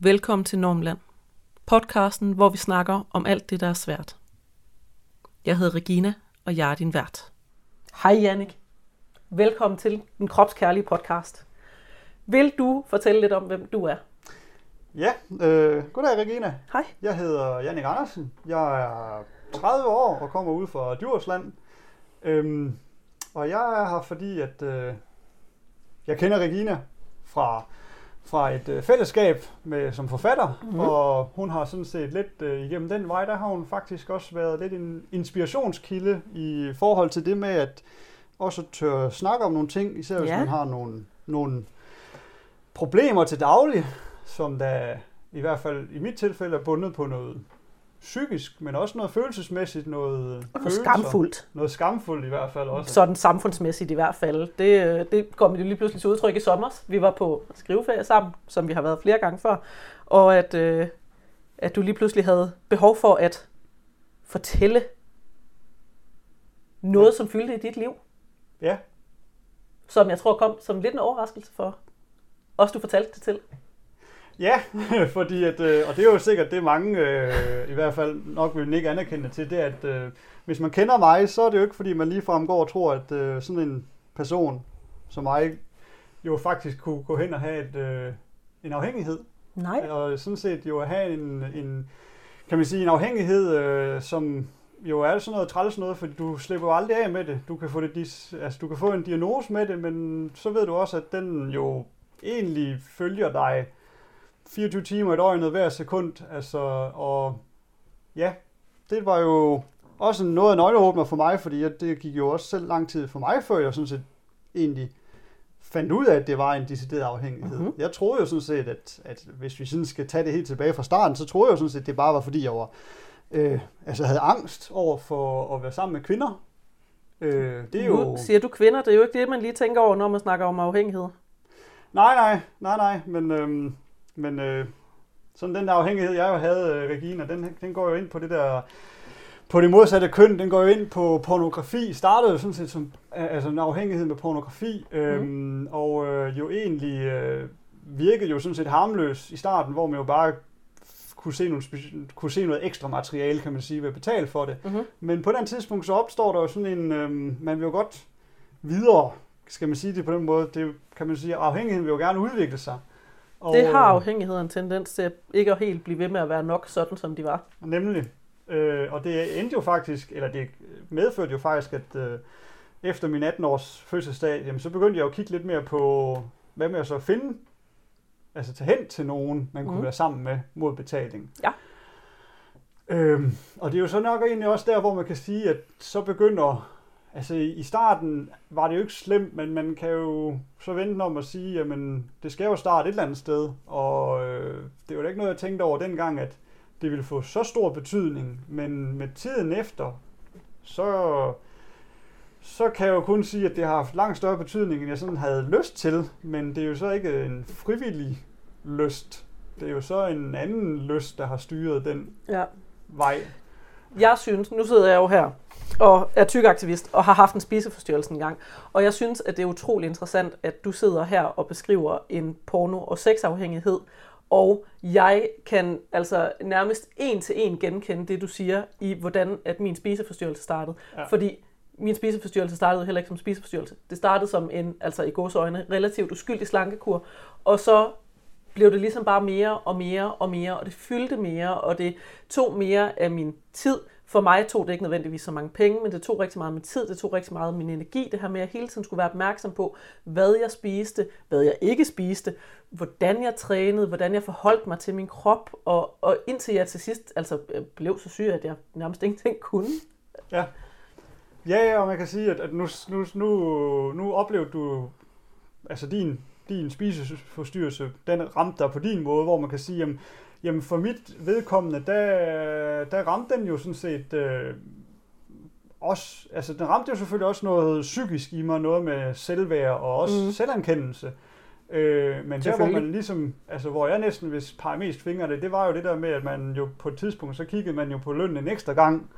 Velkommen til Normland. Podcasten, hvor vi snakker om alt det, der er svært. Jeg hedder Regina, og jeg er din vært. Hej Jannik. Velkommen til den kropskærlige podcast. Vil du fortælle lidt om, hvem du er? Ja, øh, goddag Regina. Hej. Jeg hedder Jannik Andersen. Jeg er 30 år og kommer ud fra Djursland. Øhm, og jeg er her, fordi at øh, jeg kender Regina fra, fra et øh, fællesskab med, som forfatter, mm-hmm. og hun har sådan set lidt øh, igennem den vej, der har hun faktisk også været lidt en inspirationskilde i forhold til det med at også tør snakke om nogle ting, især hvis Ja. man har nogle, nogle problemer til daglig, som der i hvert fald i mit tilfælde er bundet på noget psykisk, men også noget følelsesmæssigt, noget, Og noget følelser. skamfuldt. Noget skamfuldt i hvert fald også. Sådan samfundsmæssigt i hvert fald. Det, øh, det kom jo lige pludselig til udtryk i sommer. Vi var på skriveferie sammen, som vi har været flere gange før. Og at, øh, at du lige pludselig havde behov for at fortælle noget, som fyldte i dit liv. Ja, Som jeg tror kom som lidt en overraskelse for os, du fortalte det til. Ja fordi at, øh, og det er jo sikkert det mange øh, i hvert fald nok vil ikke anerkende til, det er, at øh, hvis man kender mig, så er det jo ikke fordi man ligefrem går og tror, at øh, sådan en person som mig jo faktisk kunne gå hen og have et, øh, en afhængighed. Nej. Og sådan set jo at have en, en kan man sige, en afhængighed, øh, som jo er sådan noget træls noget, fordi du slipper jo aldrig af med det. Du kan, få det dis, altså, du kan få en diagnose med det, men så ved du også, at den jo egentlig følger dig 24 timer i døgnet hver sekund. Altså, og ja, det var jo også noget af en øjenåbner for mig, fordi jeg, det gik jo også selv lang tid for mig, før jeg sådan set egentlig fandt ud af, at det var en decideret afhængighed. Mhm. Mm-hmm. Jeg troede jo sådan set, at, at hvis vi sådan skal tage det helt tilbage fra starten, så troede jeg jo sådan set, at det bare var fordi, jeg var, øh, altså havde angst over for at være sammen med kvinder. Øh, det er jo... Nu siger du kvinder, det er jo ikke det, man lige tænker over, når man snakker om afhængighed. Nej, nej, nej, nej, men, øhm, men øh, sådan den der afhængighed, jeg jo havde, øh, Regina, den, den går jo ind på det der, på det modsatte køn, den går jo ind på pornografi, startede jo sådan set som altså en afhængighed med pornografi, øhm, mm. og øh, jo egentlig øh, virkede jo sådan set harmløs i starten, hvor man jo bare kunne se, nogle, kunne se noget ekstra materiale, kan man sige, ved at betale for det. Mm-hmm. Men på den tidspunkt så opstår der jo sådan en, øhm, man vil jo godt videre, skal man sige det på den måde, det kan man sige, afhængigheden vil jo gerne udvikle sig. Og, Det har afhængigheden en tendens til ikke at helt blive ved med at være nok sådan, som de var. Nemlig. Øh, og det endte jo faktisk, eller det medførte jo faktisk, at øh, efter min 18-års fødselsdag, jamen, så begyndte jeg jo at kigge lidt mere på, hvad med at så finde, altså tage hen til nogen, man kunne Mhm. være sammen med mod betaling. Ja. Øhm, og det er jo så nok egentlig også der, hvor man kan sige, at så begynder, altså i starten var det jo ikke slemt, men man kan jo så vente om at sige, jamen det skal jo starte et eller andet sted, og øh, det var da ikke noget, jeg tænkte over dengang, at det ville få så stor betydning, men med tiden efter, så, så kan jeg jo kun sige, at det har haft langt større betydning, end jeg sådan havde lyst til, men det er jo så ikke en frivillig lyst. Det er jo så en anden lyst, der har styret den Ja. vej. Jeg synes, nu sidder jeg jo her og er tykaktivist og har haft en spiseforstyrrelse en gang. Og jeg synes, at det er utrolig interessant, at du sidder her og beskriver en porno- og sexafhængighed. Og jeg kan altså nærmest en til en genkende det, du siger, i hvordan at min spiseforstyrrelse startede. Ja. Fordi min spiseforstyrrelse startede heller ikke som spiseforstyrrelse. Det startede som en, altså i godsøjne, relativt uskyldig slankekur. Og så blev det ligesom bare mere og mere og mere, og det fyldte mere, og det tog mere af min tid. For mig tog det ikke nødvendigvis så mange penge, men det tog rigtig meget af min tid, det tog rigtig meget af min energi, det her med at jeg hele tiden skulle være opmærksom på, hvad jeg spiste, hvad jeg ikke spiste, hvordan jeg trænede, hvordan jeg forholdt mig til min krop, og, og indtil jeg til sidst altså, øh, blev så syg, at jeg nærmest ingenting kunne. Ja. Ja, ja, og man kan sige, at, at nu, nu, nu, nu oplevede du, altså din, din spiseforstyrrelse, den ramte dig på din måde, hvor man kan sige, jamen, jamen for mit vedkommende, der, der ramte den jo sådan set øh, også, altså den ramte jo selvfølgelig også noget psykisk i mig, noget med selvværd og også mm. selvanerkendelse. Øh, men der hvor man ligesom, altså hvor jeg næsten hvis pege mest fingre det, det var jo det der med, at man jo på et tidspunkt, så kiggede man jo på lønnen en ekstra gang,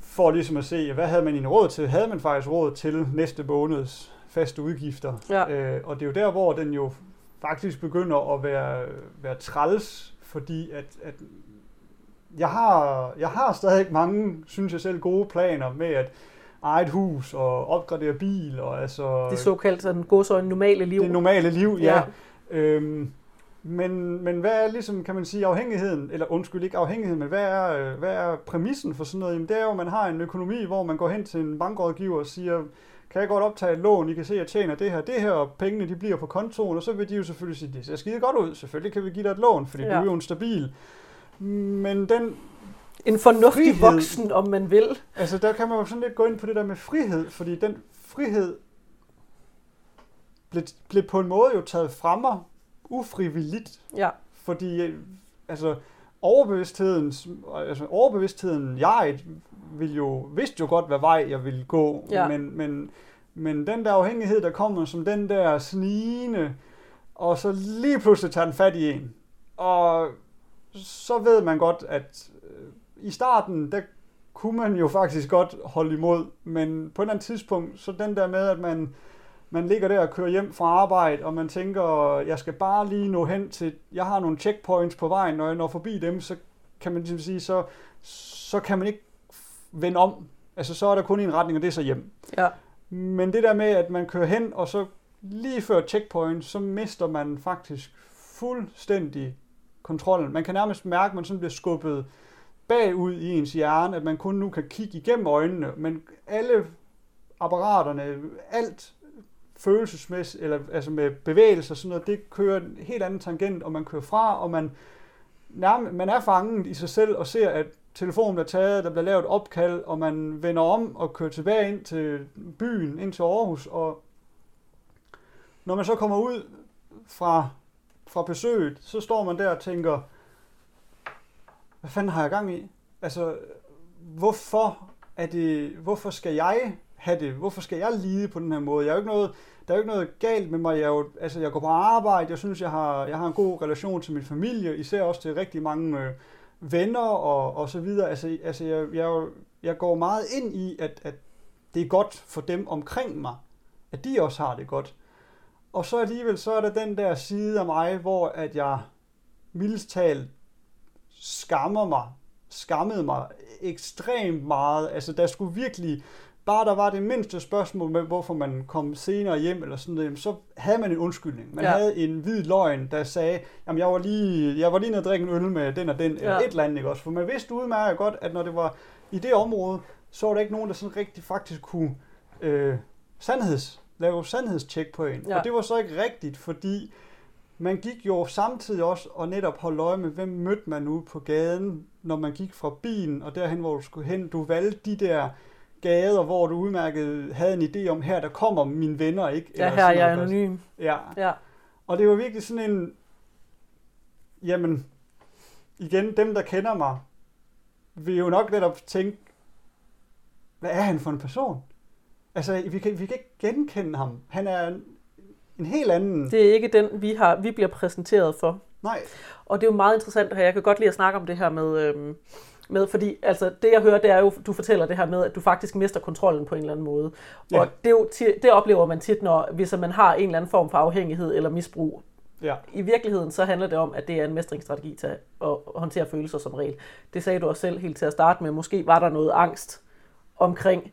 for ligesom at se, hvad havde man egentlig råd til? Havde man faktisk råd til næste måneds faste udgifter? Ja. Øh, og det er jo der, hvor den jo faktisk begynder at være, være træls, fordi at, at jeg, har, jeg har stadig mange, synes jeg selv, gode planer med at eje et hus og opgradere bil. Og altså, det såkaldt sådan godsøjne normale liv. Det normale liv, ja. ja. Øhm, men, men hvad er ligesom, kan man sige, afhængigheden, eller undskyld ikke afhængigheden, men hvad er, hvad er præmissen for sådan noget? Jamen det er jo, at man har en økonomi, hvor man går hen til en bankrådgiver og siger, kan jeg godt optage et lån, I kan se, at jeg tjener det her, det her, og pengene de bliver på kontoen, og så vil de jo selvfølgelig sige, det ser skide godt ud, selvfølgelig kan vi give dig et lån, fordi ja. du er jo en stabil. Men den en fornuftig frihed, voksen, om man vil. Altså der kan man jo sådan lidt gå ind på det der med frihed, fordi den frihed blev, blev på en måde jo taget fra mig ufrivilligt. Ja. Fordi altså, overbevidstheden, altså overbevidstheden, jeg vil jo, vidste jo godt, hvad vej jeg ville gå, ja. men, men, men den der afhængighed, der kommer som den der snigende, og så lige pludselig tager den fat i en. Og så ved man godt, at øh, i starten, der kunne man jo faktisk godt holde imod, men på et eller andet tidspunkt, så den der med, at man man ligger der og kører hjem fra arbejde, og man tænker, jeg skal bare lige nå hen til, jeg har nogle checkpoints på vejen, når jeg når forbi dem, så kan man ligesom sige, så, så kan man ikke vende om. Altså så er der kun en retning, og det er så hjem. Ja. Men det der med, at man kører hen, og så lige før checkpoint, så mister man faktisk fuldstændig kontrollen. Man kan nærmest mærke, at man sådan bliver skubbet bagud i ens hjerne, at man kun nu kan kigge igennem øjnene, men alle apparaterne, alt følelsesmæssigt, eller altså med bevægelser og sådan noget, det kører en helt anden tangent, og man kører fra, og man, nærmest, man er fanget i sig selv og ser, at telefonen er taget, der bliver lavet opkald, og man vender om og kører tilbage ind til byen, ind til Aarhus, og når man så kommer ud fra, fra besøget, så står man der og tænker, hvad fanden har jeg gang i? Altså, hvorfor er det, hvorfor skal jeg have det? Hvorfor skal jeg lide på den her måde? Jeg er jo ikke noget, der er jo ikke noget galt med mig. Jeg, er jo, altså, jeg går på arbejde, jeg synes, jeg har, jeg har en god relation til min familie, især også til rigtig mange øh, venner og, og så videre. Altså, altså jeg, jeg, jeg går meget ind i, at, at det er godt for dem omkring mig, at de også har det godt. Og så alligevel, så er der den der side af mig, hvor at jeg mildest talt skammer mig, skammede mig ekstremt meget. Altså, der skulle virkelig bare der var det mindste spørgsmål med, hvorfor man kom senere hjem eller sådan noget, så havde man en undskyldning. Man ja. havde en hvid løgn, der sagde, jamen jeg var lige, jeg var lige nede og drikke en øl med den og den, ja. eller et eller andet, ikke også? For man vidste udmærket godt, at når det var i det område, så var der ikke nogen, der sådan rigtig faktisk kunne øh, sandheds, lave sandhedstjek på en. Ja. Og det var så ikke rigtigt, fordi man gik jo samtidig også og netop holdt øje med, hvem mødte man ude på gaden, når man gik fra bilen og derhen, hvor du skulle hen. Du valgte de der gader, hvor du udmærket havde en idé om, her der kommer mine venner, ikke? Ja, her er jeg anonym. Ja. ja. Og det var virkelig sådan en, jamen, igen, dem der kender mig, vil jo nok netop tænke, hvad er han for en person? Altså, vi kan, vi kan ikke genkende ham. Han er en, en helt anden... Det er ikke den, vi, har, vi bliver præsenteret for. Nej. Og det er jo meget interessant, og jeg kan godt lide at snakke om det her med, øhm, med, fordi altså, det jeg hører, det er jo, du fortæller det her med, at du faktisk mister kontrollen på en eller anden måde. Ja. Og det, jo, det oplever man tit, når, hvis man har en eller anden form for afhængighed eller misbrug. Ja. I virkeligheden så handler det om, at det er en mestringsstrategi til at håndtere følelser som regel. Det sagde du også selv helt til at starte med. Måske var der noget angst omkring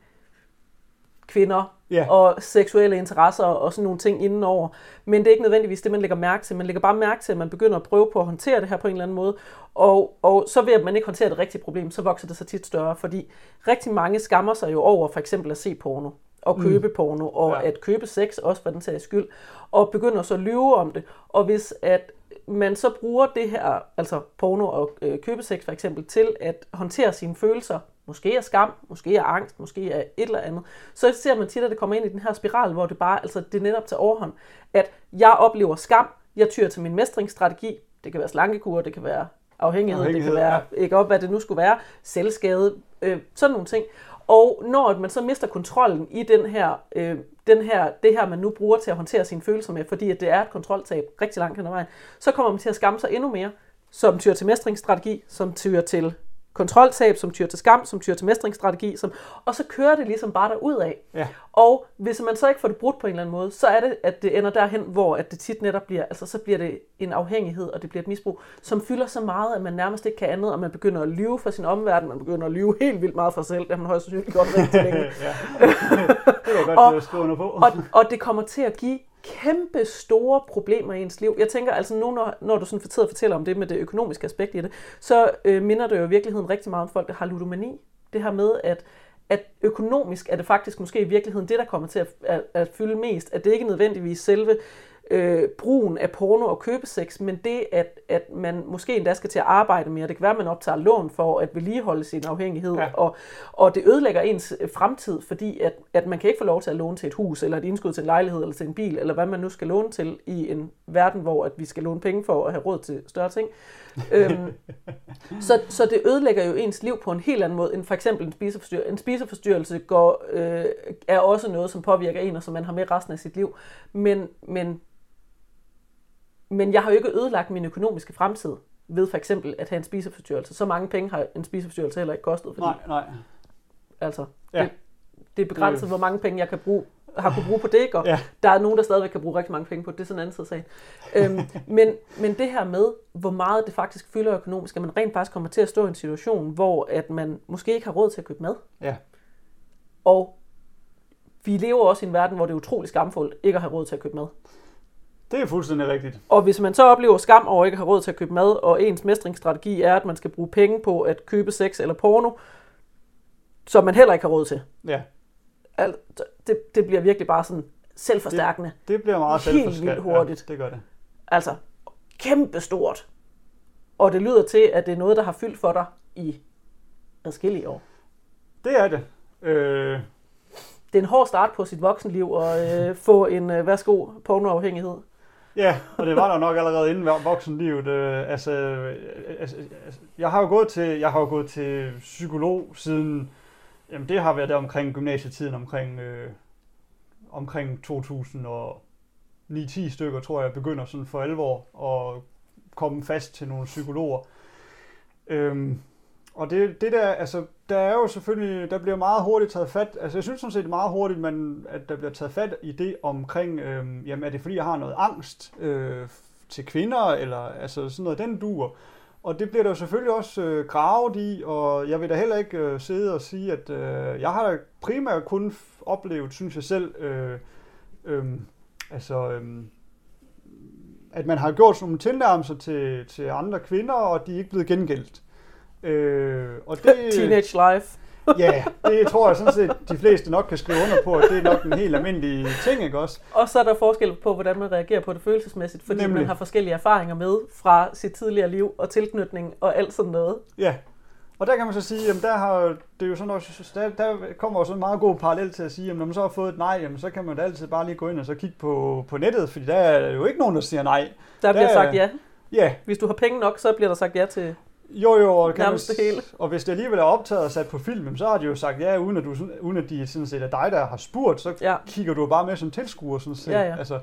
kvinder yeah. og seksuelle interesser og sådan nogle ting indenover. Men det er ikke nødvendigvis det, man lægger mærke til. Man lægger bare mærke til, at man begynder at prøve på at håndtere det her på en eller anden måde. Og, og så ved at man ikke håndterer det rigtige problem, så vokser det sig tit større. Fordi rigtig mange skammer sig jo over for eksempel at se porno og mm. købe mm. porno, og ja. at købe sex, også for den sags skyld, og begynder så at lyve om det. Og hvis at man så bruger det her, altså porno og øh, købesex for eksempel, til at håndtere sine følelser måske er skam, måske er angst, måske er et eller andet, så ser man tit, at det kommer ind i den her spiral, hvor det bare, altså det netop til overhånd, at jeg oplever skam, jeg tyr til min mestringsstrategi, det kan være slankekur, det kan være afhængighed, afhængighed det kan være, ja. ikke op, hvad det nu skulle være, selvskade, øh, sådan nogle ting. Og når man så mister kontrollen i den her, øh, den her, det her, man nu bruger til at håndtere sine følelser med, fordi at det er et kontroltab rigtig langt hen ad vejen, så kommer man til at skamme sig endnu mere, som tyr til mestringsstrategi, som tyr til kontroltab, som tyr til skam, som tyr til mestringsstrategi, som, og så kører det ligesom bare derud af. Ja. Og hvis man så ikke får det brudt på en eller anden måde, så er det, at det ender derhen, hvor at det tit netop bliver, altså så bliver det en afhængighed, og det bliver et misbrug, som fylder så meget, at man nærmest ikke kan andet, og man begynder at lyve for sin omverden, man begynder at lyve helt vildt meget for sig selv, det har man højst sandsynligt godt rigtig længe. ja. det jeg godt Og- og, skrive på. og, og det kommer til at give kæmpe store problemer i ens liv. Jeg tænker altså nu, når, når du sådan fortæller, fortæller om det med det økonomiske aspekt i det, så øh, minder det jo i virkeligheden rigtig meget om folk, der har ludomani. Det her med, at, at økonomisk er det faktisk måske i virkeligheden det, der kommer til at, at, at fylde mest. At det ikke nødvendigvis selve øh, brugen af porno og købesex, men det, at, at man måske endda skal til at arbejde mere. Det kan være, at man optager lån for at vedligeholde sin afhængighed, Ja. og, og det ødelægger ens øh, fremtid, fordi at, at man kan ikke få lov til at låne til et hus, eller et indskud til en lejlighed, eller til en bil, eller hvad man nu skal låne til i en verden, hvor at vi skal låne penge for at have råd til større ting. øhm, så, så det ødelægger jo ens liv på en helt anden måde, end for eksempel en spiseforstyrrelse. En spiseforstyrrelse går, øh, er også noget, som påvirker en, og som man har med resten af sit liv. Men, men, men jeg har jo ikke ødelagt min økonomiske fremtid ved for eksempel at have en spiseforstyrrelse. Så mange penge har en spiseforstyrrelse heller ikke kostet, fordi Nej, nej. altså, Ja. det, det er begrænset, hvor mange penge jeg kan bruge, har kunne bruge på det, og Ja. der er nogen, der stadigvæk kan bruge rigtig mange penge på det, det er sådan en anden side sagen. øhm, men, men det her med, hvor meget det faktisk fylder økonomisk, at man rent faktisk kommer til at stå i en situation, hvor at man måske ikke har råd til at købe mad, Ja. og vi lever også i en verden, hvor det er utrolig skamfuldt ikke at have råd til at købe mad. Det er fuldstændig rigtigt. Og hvis man så oplever skam over ikke at have råd til at købe mad, og ens mestringsstrategi er, at man skal bruge penge på at købe sex eller porno, som man heller ikke har råd til. Ja. Altså, det, det bliver virkelig bare sådan selvforstærkende. Det bliver meget Helt selvforskræt. vildt hurtigt. Ja, det gør det. Altså, kæmpestort. Og det lyder til, at det er noget, der har fyldt for dig i adskillige år. Det er det. Øh, Det er en hård start på sit voksenliv at øh, få en, øh, værsgo, pornoafhængighed. Ja, og det var der nok allerede inden voksenlivet. Øh, altså, øh, altså, altså, jeg har jo gået til, jeg har jo gået til psykolog siden, jamen det har været der omkring gymnasietiden, omkring, øh, omkring 2009-10 stykker, tror jeg, begynder sådan for alvor at komme fast til nogle psykologer. Øhm, og det, det der, altså, der er jo selvfølgelig, der bliver meget hurtigt taget fat, altså jeg synes sådan set meget hurtigt, man, at der bliver taget fat i det omkring, øh, jamen er det fordi jeg har noget angst øh, til kvinder, eller altså sådan noget, den duer. Og det bliver der jo selvfølgelig også øh, gravet i, og jeg vil da heller ikke øh, sidde og sige, at øh, jeg har da primært kun f- oplevet, synes jeg selv, øh, øh, altså, øh, at man har gjort sådan nogle tilnærmelser til, til andre kvinder, og de er ikke blevet gengældt. Øh, og det, Teenage life. Ja, det tror jeg sådan set, de fleste nok kan skrive under på, at det er nok en helt almindelig ting, ikke også? Og så er der forskel på, hvordan man reagerer på det følelsesmæssigt, fordi Nemlig. man har forskellige erfaringer med fra sit tidligere liv og tilknytning og alt sådan noget. Ja, og der kan man så sige, jamen der, har, det er jo sådan noget, der, der kommer jo sådan en meget god parallel til at sige, jamen når man så har fået et nej, jamen så kan man da altid bare lige gå ind og så kigge på, på nettet, fordi der er jo ikke nogen, der siger nej. Der bliver Der- sagt ja. Ja, Hvis du har penge nok, så bliver der sagt ja til... jo jo, og, kan Nærmest det hele. og hvis det alligevel er optaget og sat på film, så har de jo sagt ja, uden at, du, uden at de sådan set er dig, der har spurgt, så Ja. kigger du bare med som tilskuer sådan set. Ja, ja. Altså,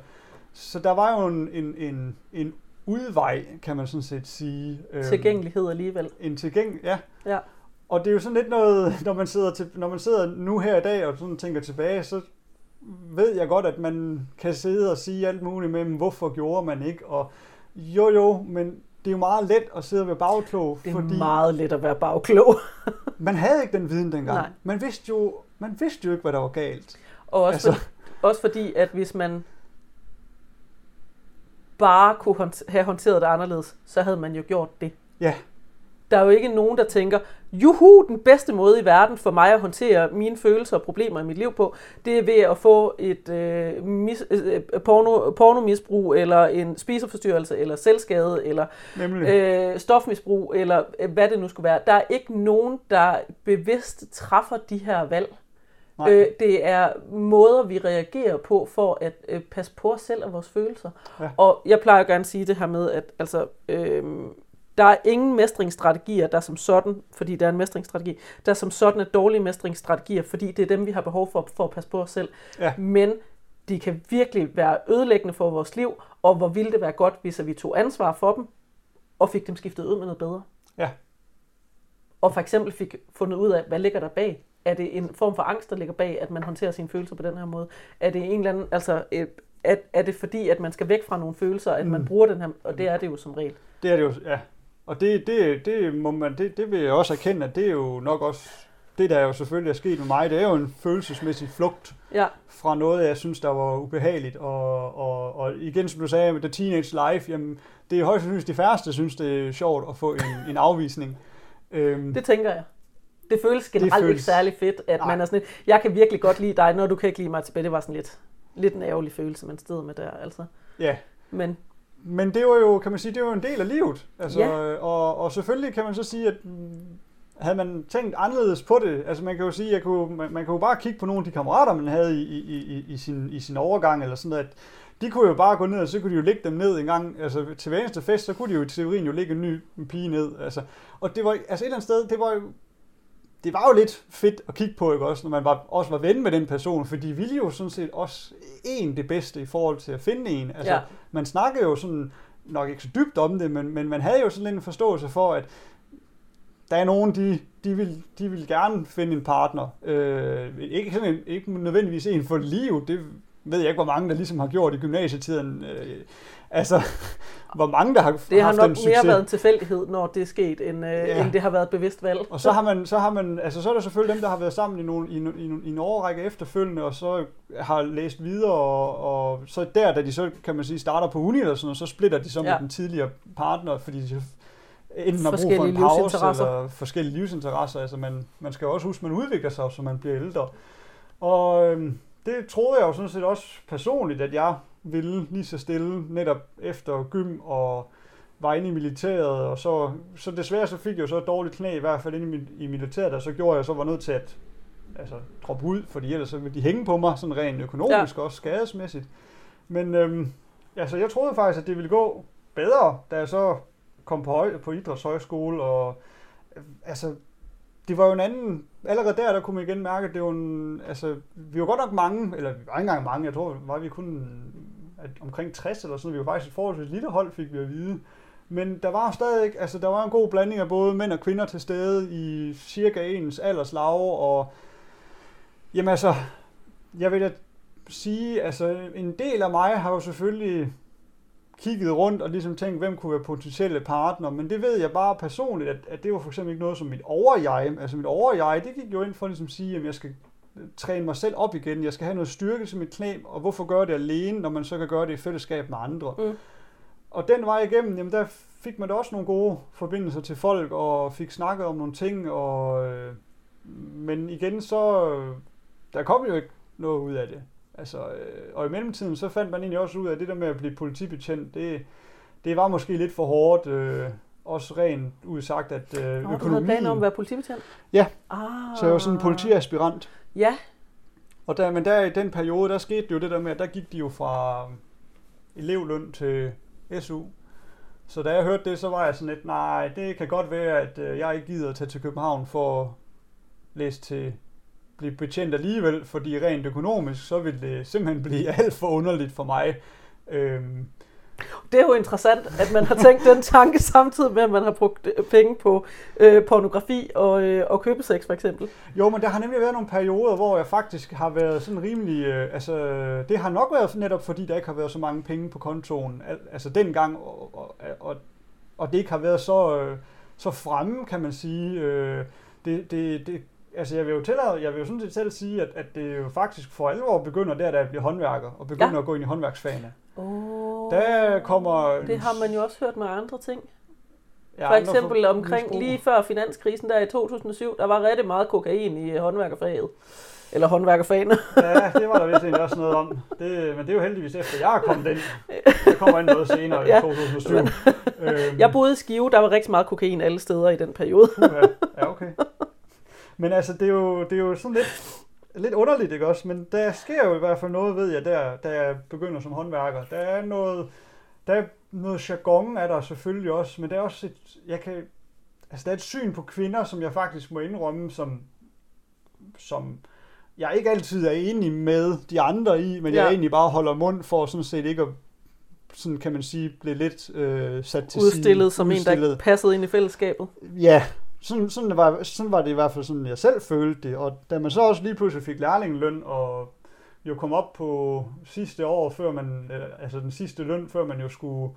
så der var jo en, en, en, en udvej, kan man sådan set sige. øhm, Tilgængelighed alligevel. En tilgængelig, ja. Ja. Og det er jo sådan lidt noget, når man sidder, til, når man sidder nu her i dag og sådan tænker tilbage, så ved jeg godt, at man kan sidde og sige alt muligt med, hvorfor gjorde man ikke? Og jo jo, men det er jo meget let at sidde og være bagklog, Det er fordi meget let at være bagklog. man havde ikke den viden dengang. Nej. Man vidste, jo, man vidste jo ikke, hvad der var galt. Og også, Altså- for, også fordi, at hvis man bare kunne have håndteret det anderledes, så havde man jo gjort det. Ja, Der er jo ikke nogen, der tænker, juhu, den bedste måde i verden for mig at håndtere mine følelser og problemer i mit liv på, det er ved at få et øh, mis, øh, porno, pornomisbrug, eller en spiseforstyrrelse, eller selvskade, eller nemlig. øh, stofmisbrug, eller øh, hvad det nu skulle være. Der er ikke nogen, der bevidst træffer de her valg. Nej. Øh, det er måder, vi reagerer på for at øh, passe på os selv og vores følelser. Ja. Og jeg plejer gerne at sige det her med, at altså, øh, der er ingen mestringsstrategier, der som sådan, fordi der er en mestringsstrategi, der som sådan er dårlige mestringsstrategier, fordi det er dem, vi har behov for, for at passe på os selv. Ja. Men de kan virkelig være ødelæggende for vores liv, og hvor ville det være godt, hvis vi tog ansvar for dem, og fik dem skiftet ud med noget bedre. Ja. og for eksempel fik fundet ud af, hvad ligger der bag. Er det en form for angst, der ligger bag, at man håndterer sine følelser på den her måde? Er det en eller anden, altså, øh, er, er det fordi, at man skal væk fra nogle følelser, at man Mm. bruger den her, og det er det jo som regel. Det er det jo, ja. Og det, det, det, må man, det, det vil jeg også erkende, at det er jo nok også, det der jo selvfølgelig er sket med mig, det er jo en følelsesmæssig flugt Ja, fra noget, jeg synes, der var ubehageligt. Og, og, og igen, som du sagde med The Teenage Life, jamen, det er højst sandsynligt de færreste, synes, det er sjovt at få en, en afvisning. Øhm, det tænker jeg. Det føles generelt det føles... ikke særlig fedt, at Nej. man er sådan lidt, jeg kan virkelig godt lide dig, når du kan ikke lide mig tilbage. Det var sådan lidt, lidt en ærgerlig følelse, man stod med der, altså. ja, Men Men det var jo, kan man sige, det var en del af livet. Altså, Ja. og, og selvfølgelig kan man så sige, at mm, havde man tænkt anderledes på det, altså man kan jo sige, jeg kunne, man, man kan jo bare kigge på nogle af de kammerater, man havde i, i, i, i, sin, i sin overgang, eller sådan noget, at de kunne jo bare gå ned, og så kunne de jo lægge dem ned en gang, altså til hver eneste fest, så kunne de jo i teorien jo lægge en ny pige ned, altså, og det var, altså et eller andet sted, det var jo, det var jo lidt fedt at kigge på, ikke også, når man var, også var ven med den person, for de ville jo sådan set også en det bedste i forhold til at finde en. Altså, Ja. man snakkede jo sådan, nok ikke så dybt om det, men, men man havde jo sådan en forståelse for, at der er nogen, de, de, vil, de vil gerne finde en partner. Øh, ikke, sådan en, ikke nødvendigvis en for livet, det ved jeg ikke, hvor mange, der ligesom har gjort i gymnasietiden. Øh, altså, hvor mange, der har det har haft nok den succes. mere været en tilfældighed, når det er sket, end, øh, Ja. end det har været et bevidst valg. Og så har man, så har man, altså så er der selvfølgelig dem, der har været sammen i, nogle, i, i, i en overrække efterfølgende, og så har læst videre, og, og så der, da de så, kan man sige, starter på uni eller sådan noget, så splitter de så med Ja. den tidligere partner, fordi de enten har brug for Forskellige en pause, eller forskellige livsinteresser. Altså man, man skal jo også huske, at man udvikler sig, så man bliver ældre. Og øhm, det troede jeg jo sådan set også personligt, at jeg ville lige så stille netop efter gym og var inde i militæret, og så, så desværre så fik jeg jo så et dårligt knæ, i hvert fald inde i, i militæret, og så gjorde jeg så var nødt til at altså, droppe ud, fordi ellers så ville de hænge på mig, sådan rent økonomisk ja. og også skadesmæssigt. Men øhm, altså, jeg troede faktisk, at det ville gå bedre, da jeg så kom på, høj, på idrætshøjskole, og øh, altså, det var jo en anden, allerede der, der kunne man igen mærke, at det var en, altså, vi var godt nok mange, eller vi var ikke engang mange, jeg tror, var vi kun at omkring 60 eller sådan, vi var faktisk et forholdsvis lille hold, fik vi at vide. Men der var stadig, altså der var en god blanding af både mænd og kvinder til stede i cirka ens alderslag, og jamen altså, jeg vil da sige, altså en del af mig har jo selvfølgelig kigget rundt og ligesom tænkt, hvem kunne være potentielle partner, men det ved jeg bare personligt, at, at det var for eksempel ikke noget som mit overjeg, altså mit overjeg, det gik jo ind for ligesom at sige, at jeg skal træne mig selv op igen, jeg skal have noget styrke til mit knæ, og hvorfor gøre det alene, når man så kan gøre det i fællesskab med andre. Mm. Og den vej igennem, jamen der fik man da også nogle gode forbindelser til folk, og fik snakket om nogle ting, og, øh, men igen så, øh, der kom jo ikke noget ud af det. Altså, øh, og i mellemtiden så fandt man egentlig også ud af, at det der med at blive politibetjent, det, det var måske lidt for hårdt, øh, også rent udsagt, at øh, Nå, du havde økonomien... planer om at være politibetjent? Ja. Ah. Så jeg var sådan en politiaspirant. Ja, Og der, men der i den periode, der skete jo det der med, at der gik de jo fra um, elevløn til SU. Så da jeg hørte det, så var jeg sådan lidt, nej, det kan godt være, at øh, jeg ikke gider at tage til København for at læse til blive betjent alligevel, fordi rent økonomisk, så vil det simpelthen blive alt for underligt for mig. Øhm, det er jo interessant, at man har tænkt den tanke samtidig med, at man har brugt øh, penge på øh, pornografi og, øh, og købesex for eksempel. Jo, men der har nemlig været nogle perioder, hvor jeg faktisk har været sådan rimelig... Øh, altså, det har nok været netop fordi, der ikke har været så mange penge på kontoen. Al, altså dengang, og, og, og, og det ikke har været så, øh, så fremme, kan man sige. Øh, det, det, det, altså, jeg vil jo tillade, jeg vil jo sådan set selv sige, at, at det jo faktisk for alvor begynder der, da jeg bliver håndværker, og begynder Ja. at gå ind i håndværksfagene. Oh, Der kommer... det har man jo også hørt med andre ting. ja, For eksempel for- omkring lige før finanskrisen der i 2007, der var rigtig meget kokain i håndværkerfaget. Eller håndværkerfagene. Ja, det var der vist egentlig også noget om. Det, men det er jo heldigvis efter, jeg er kommet ind. Der kommer ind noget senere Ja. i 2007. Øhm, Jeg boede i Skive, der var rigtig meget kokain alle steder i den periode. Ja, ja, okay. Men altså, det er jo, det er jo sådan lidt, lidt underligt, ikke også? Men der sker jo i hvert fald noget, ved jeg, der, da jeg begynder som håndværker. Der er noget, der er noget jargon er der selvfølgelig også, men der er også et, jeg kan, altså der er et syn på kvinder, som jeg faktisk må indrømme, som, som jeg ikke altid er enig med de andre i, men ja. Jeg egentlig bare holder mund for sådan set ikke at, sådan kan man sige, blive lidt øh, sat til Udstillet side. som en, der passede ind i fællesskabet. Ja, sådan, sådan, var, sådan var det i hvert fald sådan, jeg selv følte det. Og da man så også lige pludselig fik lærlingeløn, og jo kom op på sidste år, før man, altså den sidste løn, før man jo skulle,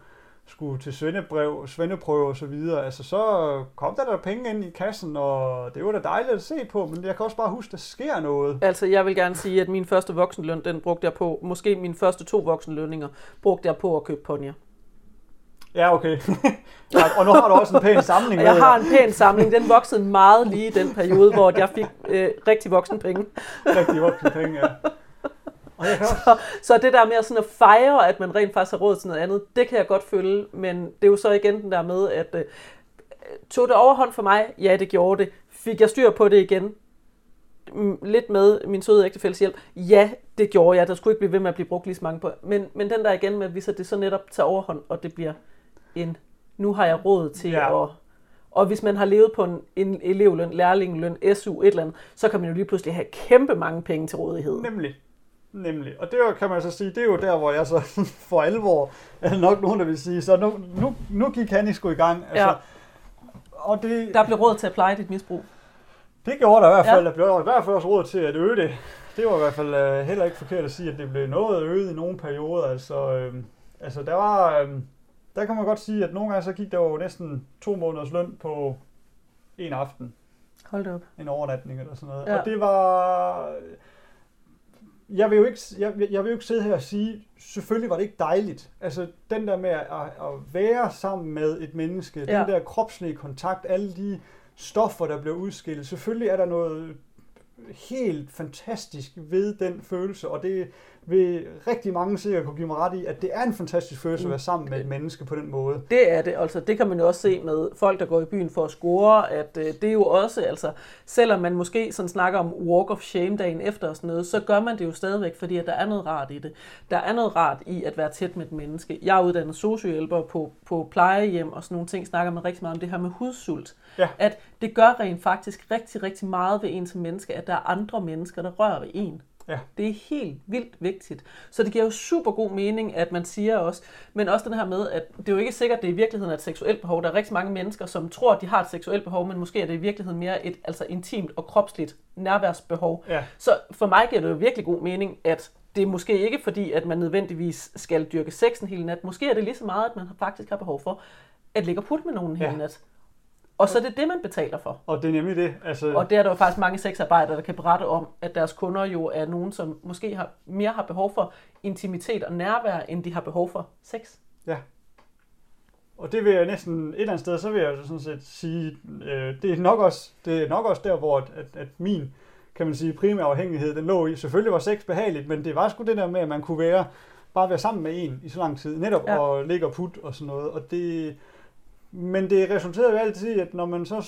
skulle til svendebrev, svendeprøve og så videre, altså så kom der der penge ind i kassen, og det var da dejligt at se på, men jeg kan også bare huske, der sker noget. Altså, jeg vil gerne sige, at min første voksenløn, den brugte jeg på, måske mine første to voksenlønninger, brugte jeg på at købe ponyer. Ja, okay. og nu har du også en pæn samling. Jeg har en pæn samling. Den voksede meget lige i den periode, hvor jeg fik øh, rigtig voksen penge. rigtig voksen penge, ja. Og jeg så, så det der med sådan at fejre, at man rent faktisk har råd til noget andet, det kan jeg godt følge, men det er jo så igen den der med, at øh, tog det overhånd for mig? Ja, det gjorde det. Fik jeg styr på det igen? Mm, lidt med min søde ægtefælles hjælp. Ja, det gjorde jeg. Der skulle ikke blive ved med at blive brugt lige så mange på. Men, men den der igen med, hvis det så netop tager overhånd, og det bliver en, nu har jeg råd til ja. at... Og hvis man har levet på en, en elevløn, lærlingeløn, SU, et eller andet, så kan man jo lige pludselig have kæmpe mange penge til rådighed. Nemlig. Nemlig. Og det kan man så sige, det er jo der, hvor jeg så for alvor, er nok nogen, der vil sige, så nu, nu, nu gik han i sgu i gang. Altså, ja. og det, der blev råd til at pleje dit misbrug. Det gjorde der i hvert fald. Ja. Der blev i hvert fald også råd til at øge det. Det var i hvert fald uh, heller ikke forkert at sige, at det blev noget øget i nogle perioder. Altså, øh, altså der var, øh, der kan man godt sige, at nogle gange så gik der jo næsten to måneders løn på en aften. Hold op. En overnatning eller sådan noget. Ja. Og det var... Jeg vil, jo ikke, jeg, jeg vil jo ikke sidde her og sige, selvfølgelig var det ikke dejligt. Altså den der med at, at være sammen med et menneske, ja. den der kropslige kontakt, alle de stoffer, der bliver udskilt. Selvfølgelig er der noget helt fantastisk ved den følelse, og det vil rigtig mange sikkert kunne give mig ret i, at det er en fantastisk følelse at være sammen med et menneske på den måde. Det er det, altså det kan man jo også se med folk, der går i byen for at score, at øh, det er jo også, altså selvom man måske sådan snakker om walk of shame dagen efter og sådan noget, så gør man det jo stadigvæk, fordi at der er noget rart i det. Der er noget rart i at være tæt med et menneske. Jeg er uddannet sociohjælper på, på plejehjem og sådan nogle ting, snakker man rigtig meget om det her med hudsult. Ja. At det gør rent faktisk rigtig, rigtig meget ved en som menneske, at der er andre mennesker, der rører ved en. Ja. Det er helt vildt vigtigt. Så det giver jo super god mening, at man siger også, men også den her med, at det er jo ikke sikkert, det i virkeligheden er et seksuelt behov. Der er rigtig mange mennesker, som tror, at de har et seksuelt behov, men måske er det i virkeligheden mere et altså intimt og kropsligt nærværsbehov. Ja. Så for mig giver det jo virkelig god mening, at det er måske ikke fordi, at man nødvendigvis skal dyrke sex en hel nat. Måske er det lige så meget, at man faktisk har behov for at ligge og putte med nogen en ja. hel nat. Og så er det det, man betaler for. Og det er nemlig det. Altså... Og det er der jo faktisk mange sexarbejdere, der kan berette om, at deres kunder jo er nogen, som måske har, mere har behov for intimitet og nærvær, end de har behov for sex. Ja. Og det vil jeg næsten et eller andet sted, så vil jeg sådan set sige, øh, det, er nok også, det er nok også der, hvor at, at, min kan man sige, primære afhængighed, den lå i. Selvfølgelig var sex behageligt, men det var sgu det der med, at man kunne være, bare være sammen med en i så lang tid, netop ja. og ligge og put og sådan noget. Og det, men det resulterede jo altid i, at når man så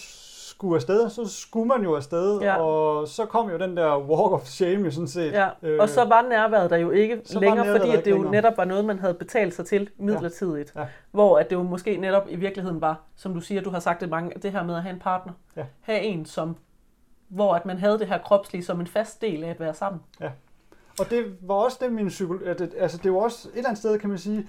skulle afsted, så skulle man jo afsted, ja. og så kom jo den der walk of shame jo sådan set. Ja. Øh, og så var nærværet der jo ikke længere, fordi at det jo længere. netop var noget, man havde betalt sig til midlertidigt. Ja. Ja. Hvor at det jo måske netop i virkeligheden var, som du siger, du har sagt det mange, det her med at have en partner. Ja. Have en, som, hvor at man havde det her kropslige som en fast del af at være sammen. Ja. Og det var også det, min psykolog, altså det var også et eller andet sted, kan man sige,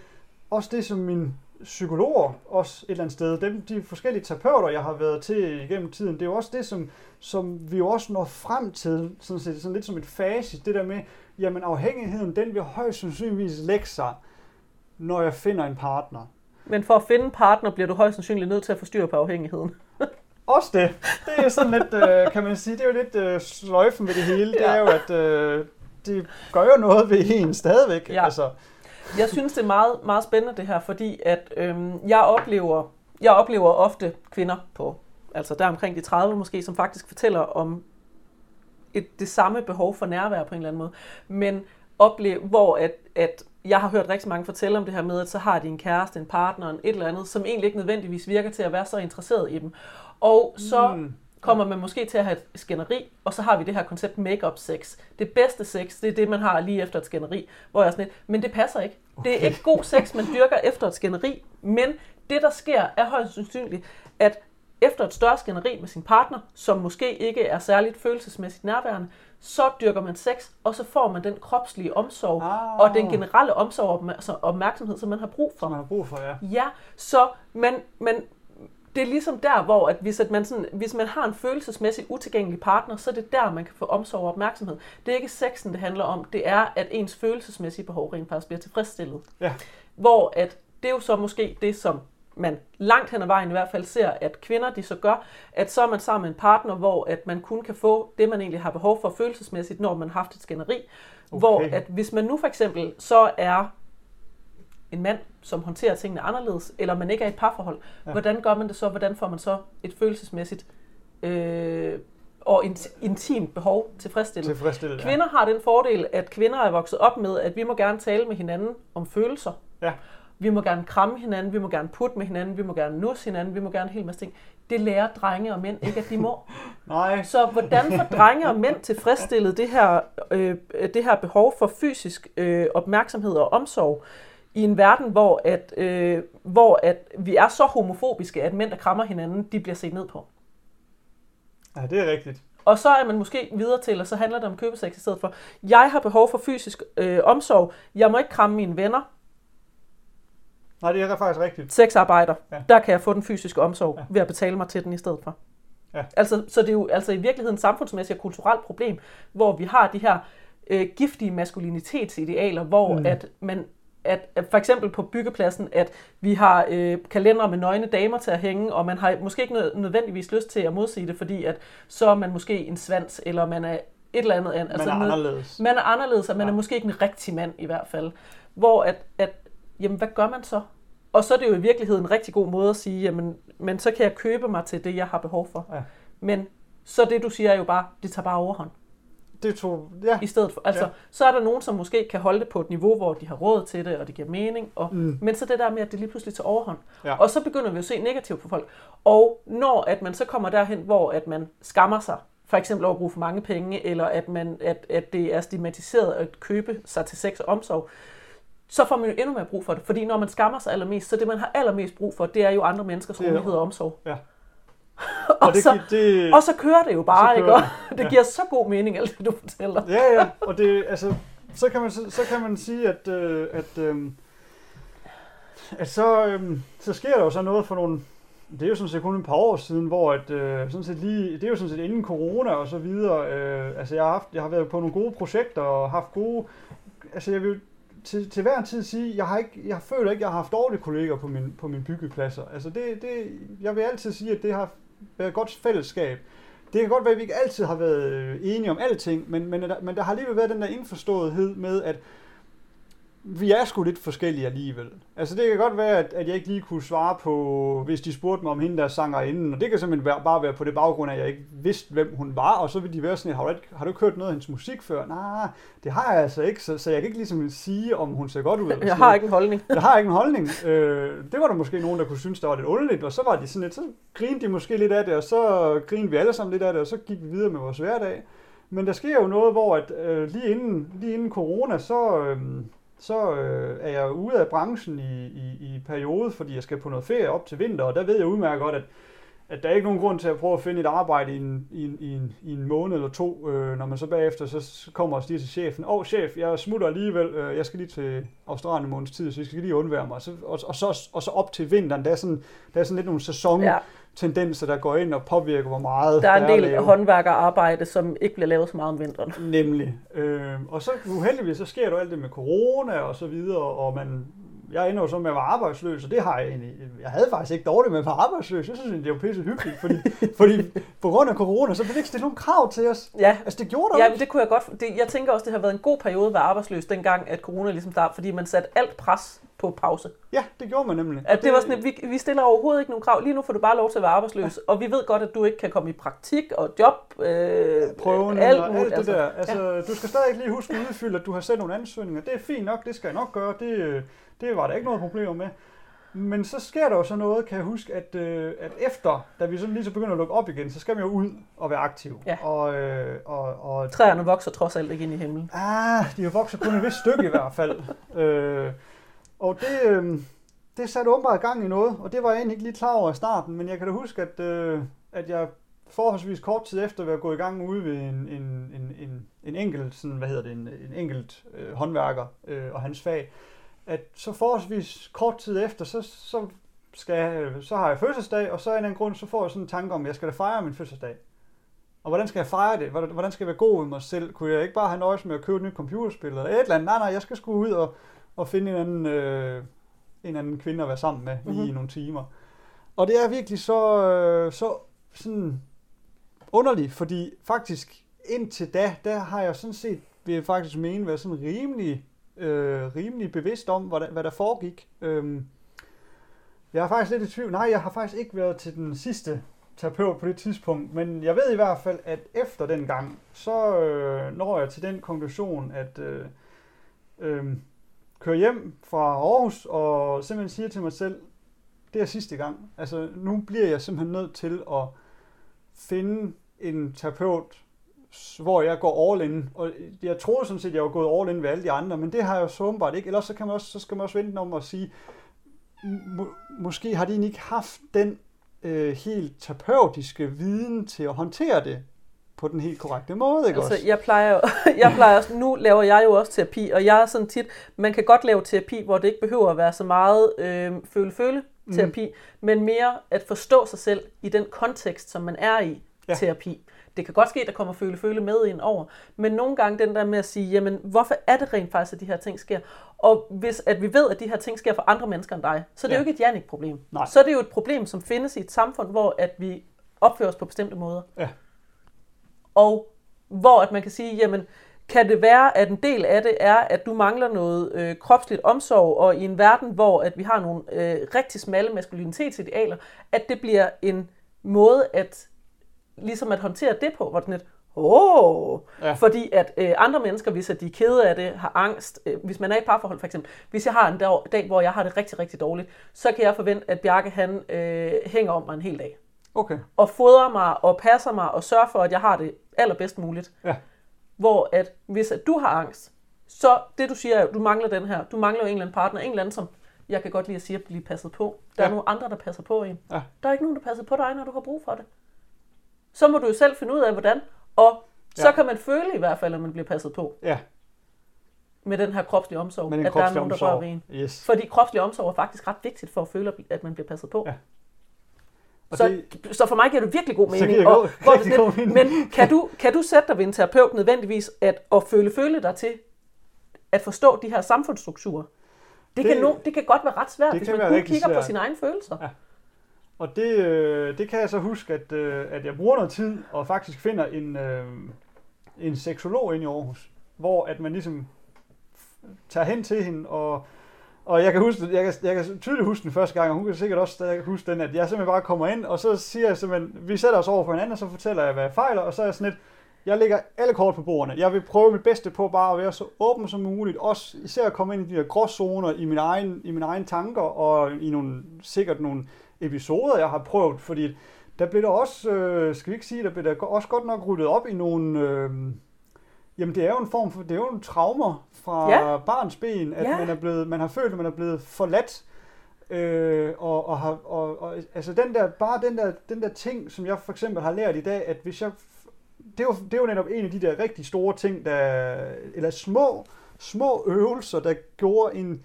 også det, som min psykologer også et eller andet sted, dem, de forskellige terapeuter, jeg har været til igennem tiden, det er jo også det, som, som vi jo også når frem til, sådan, set, sådan lidt som et facit, det der med, jamen afhængigheden, den vil højst sandsynligvis lægge sig, når jeg finder en partner. Men for at finde en partner, bliver du højst sandsynligt nødt til at få styr på afhængigheden. Også det. Det er sådan lidt, øh, kan man sige, det er jo lidt øh, sløjfen ved det hele. Det er jo, at øh, det gør jo noget ved en stadigvæk. Ja. Altså, jeg synes, det er meget, meget spændende det her, fordi at øhm, jeg oplever jeg oplever ofte kvinder på, altså der omkring de 30 måske, som faktisk fortæller om et, det samme behov for nærvær på en eller anden måde, men opleve, hvor at, at jeg har hørt rigtig mange fortælle om det her med, at så har de en kæreste, en partner, en et eller andet, som egentlig ikke nødvendigvis virker til at være så interesseret i dem. Og så mm kommer man måske til at have et skænderi, og så har vi det her koncept make-up sex. Det bedste sex, det er det, man har lige efter et skænderi, hvor jeg er sådan lidt, men det passer ikke. Okay. Det er ikke god sex, man dyrker efter et skænderi, men det, der sker, er højst sandsynligt, at efter et større skænderi med sin partner, som måske ikke er særligt følelsesmæssigt nærværende, så dyrker man sex, og så får man den kropslige omsorg, ah. og den generelle omsorg og opmærksomhed, som man har brug for. Som man har brug for, ja. Ja, så man, man det er ligesom der, hvor at hvis, at man sådan, hvis man har en følelsesmæssig utilgængelig partner, så er det der, man kan få omsorg og opmærksomhed. Det er ikke sexen, det handler om. Det er, at ens følelsesmæssige behov rent faktisk bliver tilfredsstillet. Ja. Hvor at det er jo så måske det, som man langt hen ad vejen i hvert fald ser, at kvinder de så gør, at så er man sammen med en partner, hvor at man kun kan få det, man egentlig har behov for følelsesmæssigt, når man har haft et skænderi. Okay. Hvor at hvis man nu for eksempel så er en mand, som håndterer tingene anderledes, eller man ikke er i et parforhold, ja. hvordan gør man det så? Hvordan får man så et følelsesmæssigt øh, og intimt behov tilfredsstillet? tilfredsstillet ja. Kvinder har den fordel, at kvinder er vokset op med, at vi må gerne tale med hinanden om følelser. Ja. Vi må gerne kramme hinanden, vi må gerne putte med hinanden, vi må gerne nusse hinanden, vi må gerne en hel masse ting. Det lærer drenge og mænd ikke, at de må. Nej. Så hvordan får drenge og mænd tilfredsstillet det her, øh, det her behov for fysisk øh, opmærksomhed og omsorg? I en verden, hvor, at, øh, hvor at vi er så homofobiske, at mænd, der krammer hinanden, de bliver set ned på. Ja, det er rigtigt. Og så er man måske videre til, og så handler det om købesex i stedet for. Jeg har behov for fysisk øh, omsorg. Jeg må ikke kramme mine venner. Nej, det er faktisk rigtigt. Sexarbejder. Ja. Der kan jeg få den fysiske omsorg ja. ved at betale mig til den i stedet for. Ja. Altså, så det er jo altså i virkeligheden et samfundsmæssigt og kulturelt problem, hvor vi har de her øh, giftige maskulinitetsidealer, hvor mm. at man at, at for eksempel på byggepladsen, at vi har øh, kalendere med nøgne damer til at hænge, og man har måske ikke nødvendigvis lyst til at modsige det, fordi at så er man måske en svans, eller man er et eller andet. Altså man er anderledes. Man er anderledes, og man ja. er måske ikke en rigtig mand i hvert fald. Hvor at, at, jamen hvad gør man så? Og så er det jo i virkeligheden en rigtig god måde at sige, jamen, men så kan jeg købe mig til det, jeg har behov for. Ja. Men så det, du siger er jo bare, det tager bare overhånd det tog, ja. I stedet for, altså, ja. så er der nogen, som måske kan holde det på et niveau, hvor de har råd til det, og det giver mening. Og, mm. Men så det der med, at det lige pludselig tager overhånd. Ja. Og så begynder vi at se negativt på folk. Og når at man så kommer derhen, hvor at man skammer sig, for eksempel over at bruge for mange penge, eller at, man, at, at det er stigmatiseret at købe sig til sex og omsorg, så får man jo endnu mere brug for det. Fordi når man skammer sig allermest, så det man har allermest brug for, det er jo andre menneskers rummelighed og omsorg. Ja. Og, og, det, så, det, og så kører det jo bare, ikke? Det. det giver så god mening, alt det du fortæller. Ja, ja, og det, altså, så kan man, så, så kan man sige, at, øh, at, øh, at så, øh, så sker der jo så noget for nogle, det er jo sådan set kun et par år siden, hvor at, øh, sådan set lige, det er jo sådan set inden corona og så videre, øh, altså jeg har, haft, jeg har været på nogle gode projekter og haft gode, altså jeg vil til, til hver en tid sige, jeg har ikke, jeg føler ikke, jeg har haft dårlige kolleger på min, på min byggepladser. Altså det, det, jeg vil altid sige, at det har være et godt fællesskab. Det kan godt være, at vi ikke altid har været øh, enige om alting, men, men, men der har alligevel været den der indforståethed med, at vi er sgu lidt forskellige alligevel. Altså det kan godt være, at, at jeg ikke lige kunne svare på, hvis de spurgte mig om hende, der sanger inden, og det kan simpelthen være, bare være på det baggrund, at jeg ikke vidste, hvem hun var, og så vil de være sådan, har du, ikke, har du ikke hørt noget af hendes musik før? Nej, det har jeg altså ikke, så, så jeg kan ikke ligesom sige, om hun ser godt ud. Jeg har ikke en holdning. Jeg har ikke en holdning. Øh, det var der måske nogen, der kunne synes, der var lidt underligt, og så var de sådan lidt, så grinede de måske lidt af det, og så grinede vi alle sammen lidt af det, og så gik vi videre med vores hverdag. Men der sker jo noget, hvor at, øh, lige, inden, lige inden corona, så... Øh, så øh, er jeg ude af branchen i, i, i periode, fordi jeg skal på noget ferie op til vinter, og der ved jeg udmærket godt, at, at der er ikke nogen grund til at prøve at finde et arbejde i en, i en, i en, i en måned eller to, øh, når man så bagefter så kommer og siger til chefen, åh oh, chef, jeg smutter alligevel, øh, jeg skal lige til Australien en måneds tid, så jeg skal lige undvære mig. Og så, og, og, så, og så op til vinteren, der er sådan, der er sådan lidt nogle sæson... Ja tendenser, der går ind og påvirker, hvor meget der er en del er håndværkerarbejde, som ikke bliver lavet så meget om vinteren. Nemlig. Øh, og så uheldigvis, så sker der alt det med corona og så videre, og man, jeg ender jo så med at være arbejdsløs, og det har jeg egentlig, jeg havde faktisk ikke dårligt med at være arbejdsløs. Jeg synes, det var pisse hyggeligt, fordi, fordi på grund af corona, så blev det ikke stillet nogen krav til os. Ja. Altså, det gjorde der ja, det kunne jeg godt, det, jeg tænker også, det har været en god periode at være arbejdsløs, dengang at corona ligesom startede, fordi man satte alt pres på pause. Ja, det gjorde man nemlig. At det, det var sådan, at vi, vi stiller overhovedet ikke nogen krav. Lige nu får du bare lov til at være arbejdsløs. Ja. Og vi ved godt, at du ikke kan komme i praktik og job. Øh, Prøven alt, og alt det altså. der. Altså, ja. Du skal stadig lige huske at udfylde, at du har sendt nogle ansøgninger. Det er fint nok, det skal jeg nok gøre. Det, det var der ikke noget problem med. Men så sker der jo så noget, kan jeg huske, at, øh, at efter, da vi sådan lige så begynder at lukke op igen, så skal man jo ud og være aktiv. Ja. Og, øh, og, og, Træerne vokser trods alt ikke ind i himlen. Ah, de har vokset kun et vist stykke i hvert fald. øh, og det, øh, det satte åbenbart gang i noget, og det var jeg egentlig ikke lige klar over i starten, men jeg kan da huske, at, øh, at jeg forholdsvis kort tid efter at være gået i gang ude ved en, en, en, en, en enkelt, sådan, hvad hedder det, en, en enkelt øh, håndværker øh, og hans fag, at så forholdsvis kort tid efter, så, så skal, så har jeg fødselsdag, og så af en eller anden grund, så får jeg sådan en tanke om, at jeg skal da fejre min fødselsdag. Og hvordan skal jeg fejre det? Hvordan skal jeg være god med mig selv? Kunne jeg ikke bare have nøjes med at købe et nyt computerspil eller et eller andet? Nej, nej, jeg skal sgu ud og, og finde en anden, øh, en anden kvinde at være sammen med lige Mhm. i nogle timer. Og det er virkelig så, øh, så sådan underligt, fordi faktisk indtil da, der har jeg sådan set, vil jeg faktisk mene, været sådan rimelig, øh, rimelig bevidst om, hvad der, hvad der foregik. Øhm, jeg er faktisk lidt i tvivl. Nej, jeg har faktisk ikke været til den sidste terapeut på det tidspunkt, men jeg ved i hvert fald, at efter den gang, så øh, når jeg til den konklusion, at øh, øh, køre hjem fra Aarhus og simpelthen siger til mig selv, det er sidste gang. Altså, nu bliver jeg simpelthen nødt til at finde en terapeut, hvor jeg går all in. Og jeg troede sådan set, jeg var gået all in ved alle de andre, men det har jeg jo så åbenbart ikke. Ellers så, kan man også, så skal man også vente om at sige, må, måske har de ikke haft den øh, helt terapeutiske viden til at håndtere det på den helt korrekte måde, ikke Altså, også? jeg plejer, jeg plejer også, nu laver jeg jo også terapi, og jeg er sådan tit, man kan godt lave terapi, hvor det ikke behøver at være så meget øh, føle-føle terapi, mm. men mere at forstå sig selv i den kontekst, som man er i ja. terapi. Det kan godt ske, at der kommer føle-føle med ind over, men nogle gange den der med at sige, jamen, hvorfor er det rent faktisk, at de her ting sker? Og hvis at vi ved, at de her ting sker for andre mennesker end dig, så er det Ja. jo ikke et Jannik-problem. Nej. Så er det jo et problem, som findes i et samfund, hvor at vi opfører os på bestemte måder. Ja. Og hvor at man kan sige, jamen, kan det være, at en del af det er, at du mangler noget øh, kropsligt omsorg, og i en verden, hvor at vi har nogle øh, rigtig smalle maskulinitetsidealer, at det bliver en måde at ligesom at håndtere det på, hvor det er sådan et, åh, Ja. ja. fordi at øh, andre mennesker, hvis at de er kede af det, har angst, øh, hvis man er i et parforhold for eksempel, hvis jeg har en dag, dag, hvor jeg har det rigtig, rigtig dårligt, så kan jeg forvente, at Bjarke han øh, hænger om mig en hel dag, Okay. og fodrer mig, og passer mig, og sørger for, at jeg har det allerbedst muligt. Ja. Hvor at hvis at du har angst, så det du siger er, du mangler den her, du mangler jo en eller anden partner, en eller anden, som jeg kan godt lide at sige, at blive passet på. Der Ja. er nogle andre, der passer på en. Ja. Der er ikke nogen, der passer på dig, når du har brug for det. Så må du jo selv finde ud af, hvordan. Og så Ja. kan man føle i hvert fald, at man bliver passet på Ja, med den her kropslige omsorg. med at der er nogen, der rører ved omsorg. en. Yes. Fordi kropslig omsorg er faktisk ret vigtigt for at føle, at man bliver passet på. Ja. Og Så, det- så for mig giver det virkelig god mening. det og, god- rigtig god mening. Men kan du, kan du sætte dig ved en terapeut nødvendigvis at, at føle, føle dig til at forstå de her samfundsstrukturer? Det, Det- kan, no, det kan godt være ret svært, hvis man kun kigger på svært. sine egne følelser. Ja. Og det, øh, det kan jeg så huske, at, øh, at jeg bruger noget tid og faktisk finder en, øh, en seksolog ind i Aarhus, hvor at man ligesom tager hen til hende, og, og jeg kan, huske, jeg, kan, jeg kan tydeligt huske den første gang, og hun kan sikkert også stadig huske den, at jeg simpelthen bare kommer ind, og så siger jeg simpelthen, vi sætter os over for hinanden, og så fortæller jeg, hvad jeg fejler, og så er jeg sådan lidt, jeg lægger alle kort på bordene. Jeg vil prøve mit bedste på bare at være så åben som muligt. Også især at komme ind i de der gråzoner i mine egen, i mine egne tanker, og i nogle, sikkert nogle episoder, jeg har prøvet. Fordi der blev der også, øh, skal vi ikke sige, der blev der også godt nok ryddet op i nogle... Øh, Jamen det er jo en form for, det er jo en traumer fra ja. Barns ben, at. Ja. man er blevet, man har følt, at man er blevet forladt. Øh, og, og, har, og, og, altså den der, bare den der, den der ting, som jeg for eksempel har lært i dag, at hvis jeg, det er jo, det er jo netop en af de der rigtig store ting, der, eller små, små øvelser, der gjorde en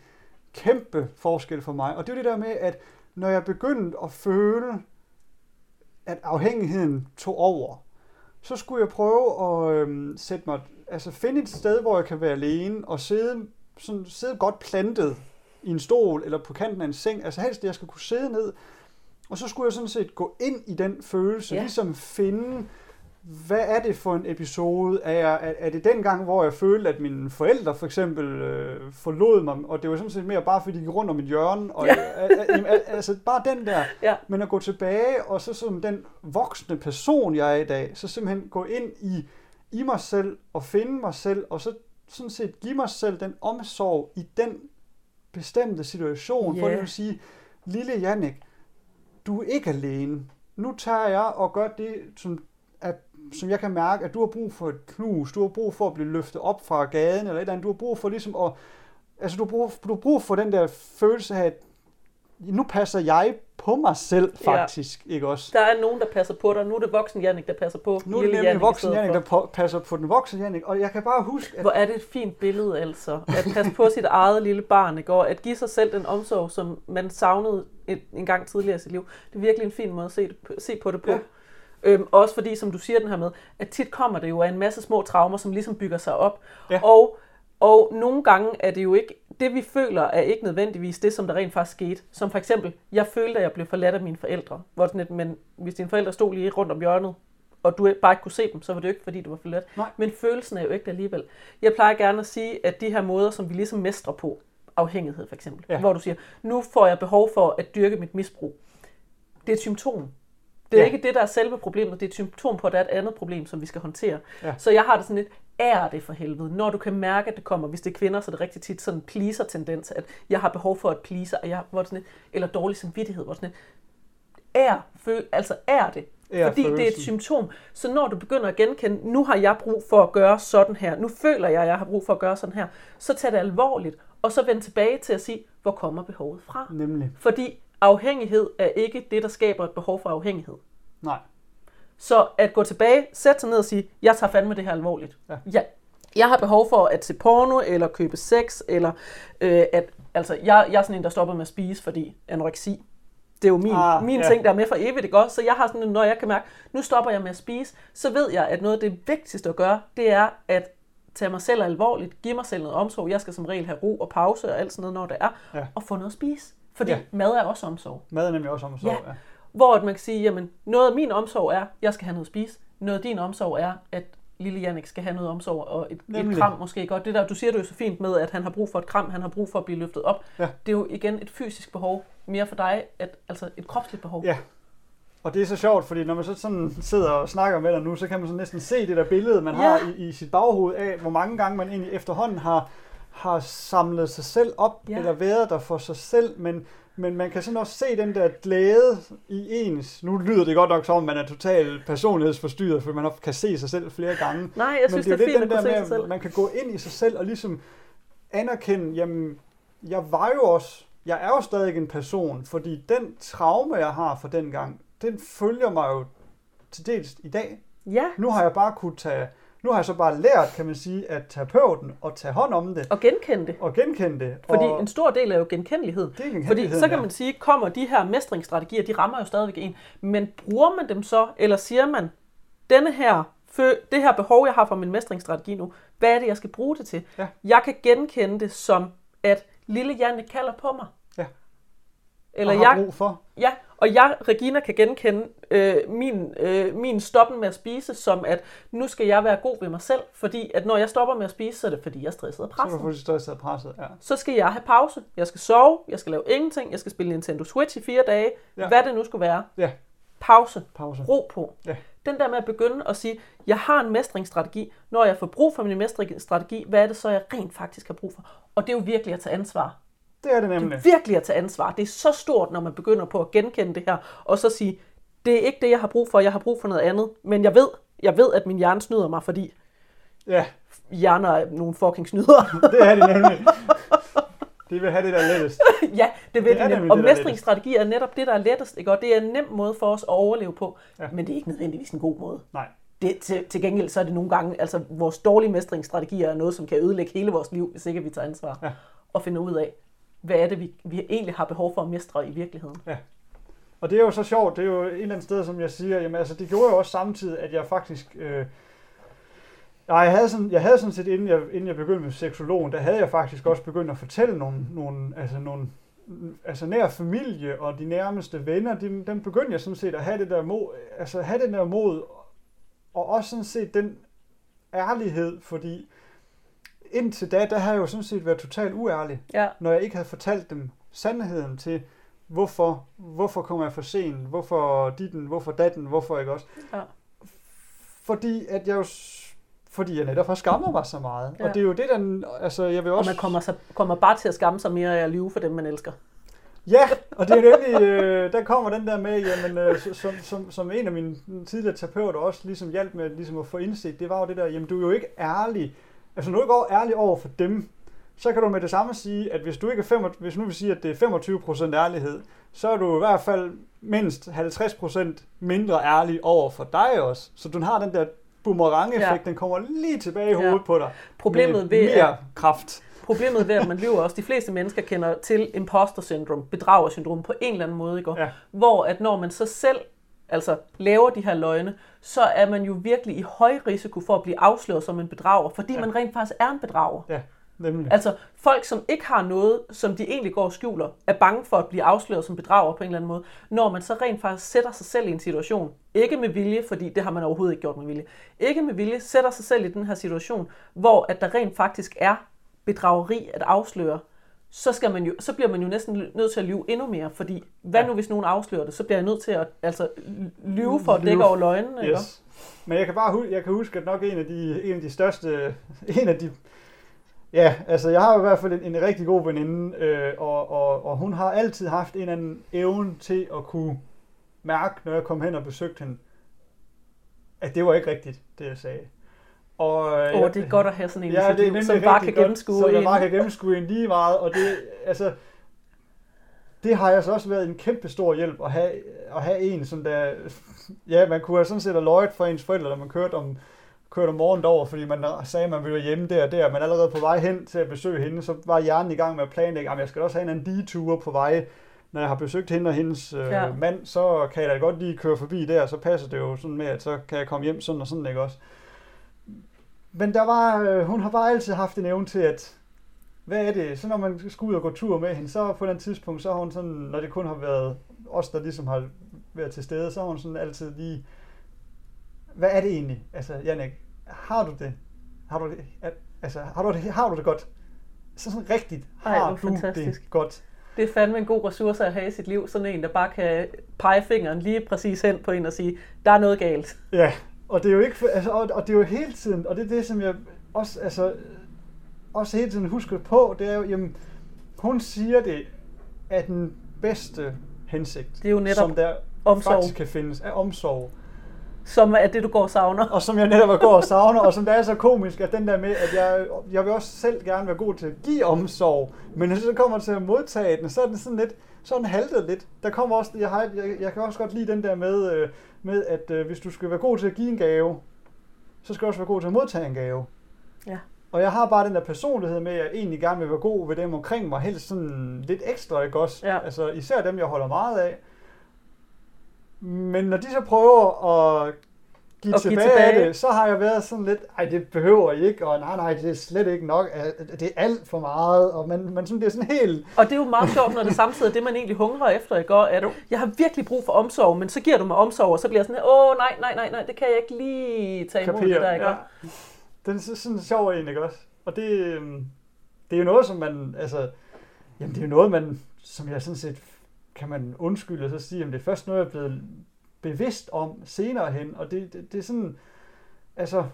kæmpe forskel for mig. Og det er jo det der med, at når jeg begyndte at føle, at afhængigheden tog over, så skulle jeg prøve at øhm, sætte mig, altså finde et sted, hvor jeg kan være alene og sidde, sådan, sidde godt plantet i en stol eller på kanten af en seng. Altså helst, at jeg skal kunne sidde ned. Og så skulle jeg sådan set gå ind i den følelse, ja. Ligesom finde, hvad er det for en episode? Er, jeg, er, er det den gang, hvor jeg følte, at mine forældre for eksempel øh, forlod mig, og det var sådan set mere bare, fordi de gik rundt om mit hjørne, og Ja. ja. jamen, al- altså bare den der, Ja. men at gå tilbage, og så som den voksne person, jeg er i dag, så simpelthen gå ind i, i mig selv, og finde mig selv, og så sådan set give mig selv den omsorg i den bestemte situation, yeah. for vil sige, lille Jannik, du er ikke alene. Nu tager jeg og gør det, som, at, som jeg kan mærke, at du har brug for et knus, du har brug for at blive løftet op fra gaden, eller et eller andet, du har brug for ligesom at, altså du har brug, du har brug for den der følelse af, at nu passer jeg på mig selv, faktisk. Ja. Ikke også? Der er nogen, der passer på dig. Nu er det voksen Jannik, der passer på Nu er det nemlig voksen Jannik, der på, passer på den voksne Jannik. Og jeg kan bare huske... At... Hvor er det et fint billede, altså. At passe på sit eget lille barn, ikke? Og at give sig selv den omsorg, som man savnede et, en gang tidligere i sit liv. Det er virkelig en fin måde at se, det, se på det på. Ja. Øhm, også fordi, som du siger den her med, at tit kommer det jo af en masse små traumer, som ligesom bygger sig op. Ja. Og, og nogle gange er det jo ikke, det vi føler er ikke nødvendigvis det, som der rent faktisk skete. Som for eksempel, jeg følte, at jeg blev forladt af mine forældre. Hvor sådan et, men hvis dine forældre stod lige rundt om hjørnet, og du bare ikke kunne se dem, så var det jo ikke, fordi du var forladt. Nej. Men følelsen er jo ikke alligevel. Jeg plejer gerne at sige, at de her måder, som vi ligesom mestrer på, afhængighed for eksempel, ja. hvor du siger, nu får jeg behov for at dyrke mit misbrug. Det er et symptom. Det er ja. ikke det, der er selve problemet. Det er et symptom på, at der er et andet problem, som vi skal håndtere. Ja. Så jeg har det sådan lidt, er det for helvede. Når du kan mærke, at det kommer, hvis det er kvinder, så er det rigtig tit sådan en pleaser-tendens, at jeg har behov for at please, og jeg, hvor sådan lidt, eller dårlig samvittighed, hvor sådan lidt, er, føl, altså er det. Er fordi følelsen. det er et symptom. Så når du begynder at genkende, nu har jeg brug for at gøre sådan her, nu føler jeg, at jeg har brug for at gøre sådan her, så tag det alvorligt, og så vend tilbage til at sige, hvor kommer behovet fra? Nemlig. Fordi afhængighed er ikke det, der skaber et behov for afhængighed. Nej. Så at gå tilbage, sætte sig ned og sige, jeg tager fandme det her alvorligt. Ja. ja. Jeg har behov for at se porno, eller købe sex, eller øh, at, altså, jeg, jeg er sådan en, der stopper med at spise, fordi anoreksi, det er jo min, ah, min ja. ting, der er med for evigt, ikke også? Så jeg har sådan, når jeg kan mærke, nu stopper jeg med at spise, så ved jeg, at noget af det vigtigste at gøre, det er at tage mig selv alvorligt, give mig selv noget omsorg. Jeg skal som regel have ro og pause og alt sådan noget, når det er, ja. og få noget at spise. Fordi ja. mad er også omsorg. Mad er nemlig også omsorg, ja. ja. Hvor man kan sige, jamen noget af min omsorg er, jeg skal have noget at spise. Noget af din omsorg er, at lille Jannik skal have noget omsorg og et, et kram måske godt. Det der, du siger det jo så fint med, at han har brug for et kram, han har brug for at blive løftet op. Ja. Det er jo igen et fysisk behov, mere for dig, at, altså et kropsligt behov. Ja, og det er så sjovt, fordi når man så sådan sidder og snakker med dig nu, så kan man så næsten se det der billede, man ja. har i, i sit baghoved af, hvor mange gange man egentlig efterhånden har, har samlet sig selv op, ja. eller været der for sig selv, men men man kan sådan også se den der glæde i ens... Nu lyder det godt nok som, at man er totalt personlighedsforstyrret, for man kan se sig selv flere gange. Nej, jeg synes, Men det er, det er fint at kunne se sig selv. Man kan gå ind i sig selv og ligesom anerkende, jamen, jeg var jo også... Jeg er jo stadig en person, fordi den traume, jeg har fra den gang, den følger mig jo til dels i dag. Ja. Nu har jeg bare kunne tage nu har jeg så bare lært, kan man sige, at terapeuten og tage hånd om det. Og genkende det. Og genkende det. Fordi og en stor del er jo genkendelighed. Det er Fordi så kan man sige, kommer de her mestringsstrategier, de rammer jo stadigvæk en. Men bruger man dem så, eller siger man, denne her, det her behov, jeg har for min mestringsstrategi nu, hvad er det, jeg skal bruge det til? Ja. Jeg kan genkende det som, at lille Janne kalder på mig. Ja. Eller og har jeg, brug for. Ja, og jeg, Regina, kan genkende øh, min, øh, min stoppen med at spise som, at nu skal jeg være god ved mig selv, fordi at når jeg stopper med at spise, så er det fordi, jeg er stresset og presset. Så er du stresset og presset, ja. Så skal jeg have pause, jeg skal sove, jeg skal lave ingenting, jeg skal spille Nintendo Switch i fire dage, ja. hvad det nu skulle være. Ja. Pause. Pause. Ro på. Ja. Den der med at begynde at sige, jeg har en mestringsstrategi, når jeg får brug for min mestringsstrategi, hvad er det så, jeg rent faktisk har brug for? Og det er jo virkelig at tage ansvar. Det er det nemlig. Det er virkelig at tage ansvar. Det er så stort, når man begynder på at genkende det her, og så sige, det er ikke det, jeg har brug for, jeg har brug for noget andet. Men jeg ved, jeg ved at min hjerne snyder mig, fordi ja. hjerner er nogle fucking snyder. det er det nemlig. Det vil have det, der er lettest. ja, det vil det, det Og mestringsstrategi er netop det, der er lettest. Ikke? Og det er en nem måde for os at overleve på. Ja. Men det er ikke nødvendigvis en god måde. Nej. Det, til, til gengæld så er det nogle gange, altså vores dårlige mestringsstrategier er noget, som kan ødelægge hele vores liv, hvis ikke vi tager ansvar. Ja. Og finder ud af, hvad er det, vi, vi egentlig har behov for at mestre i virkeligheden. Ja. Og det er jo så sjovt, det er jo et eller andet sted, som jeg siger, jamen altså, det gjorde jo også samtidig, at jeg faktisk... Øh, jeg havde, sådan, jeg havde sådan set, inden jeg, inden jeg begyndte med seksologen, der havde jeg faktisk også begyndt at fortælle nogle, nogle, altså nogle altså nær familie og de nærmeste venner, dem, dem begyndte jeg sådan set at have det der mod, altså have det der mod, og også sådan set den ærlighed, fordi indtil da, der havde jeg jo sådan set været totalt uærlig, ja. når jeg ikke havde fortalt dem sandheden til, hvorfor, hvorfor kommer jeg for sent, hvorfor ditten, hvorfor datten, hvorfor ikke også. Ja. Fordi at jeg jo fordi jeg netop har skammet mig så meget. Ja. Og det er jo det, der... Altså, jeg vil også... Og man kommer, så, kommer bare til at skamme sig mere af at lyve for dem, man elsker. Ja, og det er nemlig, øh, der kommer den der med, jamen, øh, som, som, som en af mine tidligere terapeuter også ligesom hjalp med ligesom at få indsigt, det var jo det der, jamen du er jo ikke ærlig Altså, når du går ærlig over for dem, så kan du med det samme sige, at hvis du ikke er 5, hvis nu vil sige, at det er 25% ærlighed, så er du i hvert fald mindst 50% mindre ærlig over for dig også. Så du har den der boomerang-effekt, ja. den kommer lige tilbage i hovedet ja. på dig. Problemet ved, mere at, kraft. Problemet ved, at man lyver også, de fleste mennesker kender til imposter syndrom, bedragersyndrom på en eller anden måde, ikke? Ja. hvor at når man så selv altså laver de her løgne, så er man jo virkelig i høj risiko for at blive afsløret som en bedrager, fordi ja. man rent faktisk er en bedrager. Ja. Nemlig. Altså folk, som ikke har noget, som de egentlig går og skjuler, er bange for at blive afsløret som bedrager på en eller anden måde, når man så rent faktisk sætter sig selv i en situation, ikke med vilje, fordi det har man overhovedet ikke gjort med vilje, ikke med vilje, sætter sig selv i den her situation, hvor at der rent faktisk er bedrageri at afsløre, så, skal man jo, så bliver man jo næsten nødt til at lyve endnu mere, fordi hvad ja. nu hvis nogen afslører det, så bliver jeg nødt til at altså, lyve for at dække over løgnene. Yes. Ikke? Men jeg kan bare jeg kan huske, at nok en af de, en af de største, en af de Ja, altså jeg har i hvert fald en, en rigtig god veninde, øh, og, og, og hun har altid haft en eller anden evne til at kunne mærke, når jeg kom hen og besøgte hende, at det var ikke rigtigt, det jeg sagde. Og, oh, det er godt at have sådan en ja, det er som bare kan gennemskue en. Som bare kan gennemskue en lige meget, og det, altså, det har jeg så også været en kæmpe stor hjælp at have, at have en, som der, ja, man kunne have sådan set have løjet for ens forældre, når man kørte om, kørte om morgenen over, fordi man sagde, at man ville være hjemme der og der, men allerede på vej hen til at besøge hende, så var hjernen i gang med at planlægge, at jeg skal også have en detur på vej, når jeg har besøgt hende og hendes øh, ja. mand, så kan jeg da godt lige køre forbi der, så passer det jo sådan med, at så kan jeg komme hjem sådan og sådan, ikke også? Men der var, øh, hun har bare altid haft en evne til, at hvad er det? Så når man skal ud og gå tur med hende, så på den tidspunkt, så har hun sådan, når det kun har været os, der ligesom har været til stede, så har hun sådan altid lige, hvad er det egentlig? Altså, Jannik, har du det? Har du det? Altså, har du det, har du det godt? Så sådan rigtigt, har Ej, du fantastisk. det godt? Det er fandme en god ressource at have i sit liv, sådan en, der bare kan pege fingeren lige præcis hen på en og sige, der er noget galt. Ja, og det er jo ikke, altså, og, og det er jo hele tiden, og det er det, som jeg også, altså, også hele tiden husker på, det er jo, jamen, hun siger det af den bedste hensigt, det er jo netop som der omsorg. faktisk kan findes, af omsorg. Som er det, du går og savner. Og som jeg netop går og savner, og som det er så komisk, at den der med, at jeg, jeg vil også selv gerne være god til at give omsorg, men når så kommer til at modtage den, så er den sådan lidt, sådan haltet lidt. Der kommer også, jeg, har, jeg, jeg kan også godt lide den der med, øh, med at øh, hvis du skal være god til at give en gave, så skal du også være god til at modtage en gave. Ja. Og jeg har bare den der personlighed med, at jeg egentlig gerne vil være god ved dem omkring mig, helst sådan lidt ekstra, ikke også? Ja. Altså især dem, jeg holder meget af. Men når de så prøver at give og tilbage, tilbage af det, så har jeg været sådan lidt, ej, det behøver I ikke, og nej, nej, det er slet ikke nok, det er alt for meget, og man, man sådan, det er sådan helt... Og det er jo meget sjovt, når det samtidig er det, man egentlig hungrer efter, ikke? Og at jeg har virkelig brug for omsorg, men så giver du mig omsorg, og så bliver jeg sådan, åh, nej, nej, nej, nej, det kan jeg ikke lige tage imod Kapir, det der, ikke? Ja. Den er sådan sjov en, ikke også? Og det, øhm, det er jo noget, som man, altså, jamen det er jo noget, man, som jeg sådan set kan man undskylde og så sige, at det er først noget, jeg er blevet bevidst om senere hen, og det, det, det er sådan, altså,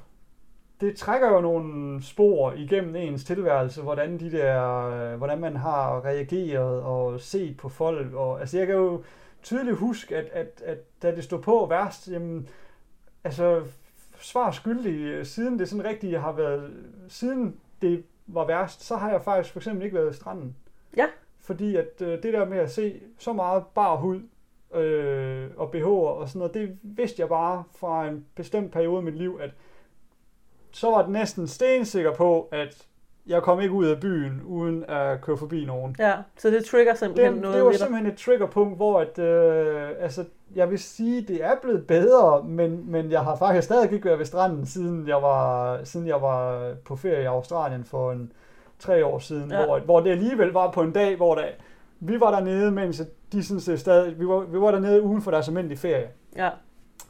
det trækker jo nogle spor igennem ens tilværelse, hvordan de der, hvordan man har reageret og set på folk, og altså jeg kan jo tydeligt huske, at, at, at da det stod på værst, jamen, altså svar skyldig, siden det sådan rigtigt har været, siden det var værst, så har jeg faktisk for eksempel ikke været i stranden. Ja. Fordi at øh, det der med at se så meget bar hud øh, og BH'er og sådan noget, det vidste jeg bare fra en bestemt periode i mit liv, at så var det næsten stensikker på, at jeg kom ikke ud af byen uden at køre forbi nogen. Ja, så det trigger simpelthen det, noget Det var simpelthen et triggerpunkt, hvor at, øh, altså, jeg vil sige, det er blevet bedre, men, men jeg har faktisk stadig ikke været ved stranden, siden jeg var, siden jeg var på ferie i Australien for en, tre år siden, ja. hvor, hvor det alligevel var på en dag, hvor der, vi var dernede, mens de sådan set stadig, vi var, vi var dernede uden for deres almindelige ferie. Ja.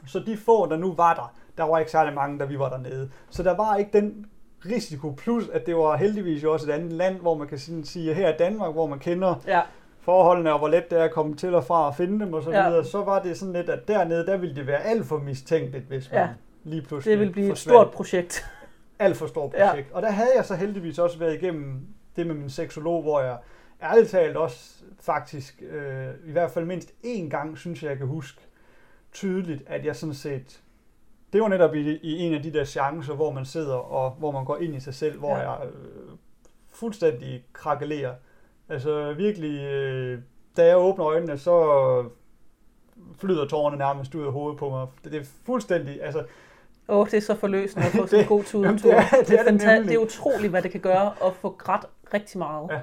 Så de få, der nu var der, der var ikke særlig mange, da vi var dernede. Så der var ikke den risiko, plus at det var heldigvis jo også et andet land, hvor man kan sige, at her er Danmark, hvor man kender ja. forholdene, og hvor let det er at komme til og fra og finde dem og så ja. videre, så var det sådan lidt, at dernede, der ville det være alt for mistænkeligt, hvis man ja. lige pludselig Det ville blive et stort projekt alt for stort projekt. Ja. Og der havde jeg så heldigvis også været igennem det med min seksolog, hvor jeg ærligt talt også faktisk, øh, i hvert fald mindst én gang, synes jeg, jeg kan huske tydeligt, at jeg sådan set, det var netop i, i en af de der chancer, hvor man sidder og hvor man går ind i sig selv, hvor ja. jeg øh, fuldstændig krakelere. Altså virkelig, øh, da jeg åbner øjnene, så flyder tårerne nærmest ud af hovedet på mig. Det, det er fuldstændig, altså... Åh, oh, det er så forløsende at få sådan en god tur. Jamen, det, er, det, det, er det, det er utroligt, hvad det kan gøre at få grædt rigtig meget. Ja.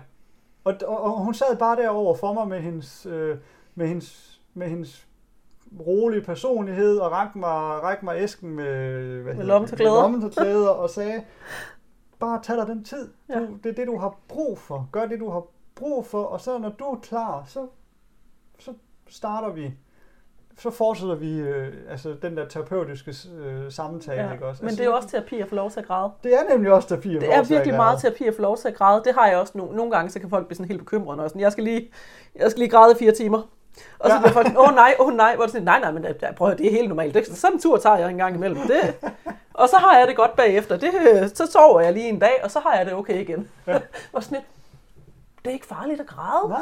Og, og, og hun sad bare derover for mig med hendes, øh, med hendes, med hendes rolige personlighed og rakte mig, rakte mig æsken med, hvad Med lommetørklæder. lommetørklæder og sagde, bare tag dig den tid. Ja. Du, det er det, du har brug for. Gør det, du har brug for, og så når du er klar, så, så starter vi så fortsætter vi øh, altså den der terapeutiske øh, samtale, Ja. ikke også? Men Altså, det er jo også terapi at få lov til at græde. det er nemlig også terapi. at Det få er lov til at virkelig græde. meget terapi at få lov til at græde. Det har jeg også nogle, nogle gange, så kan folk blive sådan helt bekymrede. Jeg, er sådan, jeg, skal lige, jeg skal lige græde i fire timer. Og så Ja. bliver folk åh oh, nej, åh oh, nej. Hvor er det sådan, nej, nej, men det, prøv at høre, det er helt normalt. Det, sådan en tur tager jeg en gang imellem. Det, og så har jeg det godt bagefter. Det, så sover jeg lige en dag, og så har jeg det okay igen. Ja. og sådan lidt, det er ikke farligt at græde. Nej,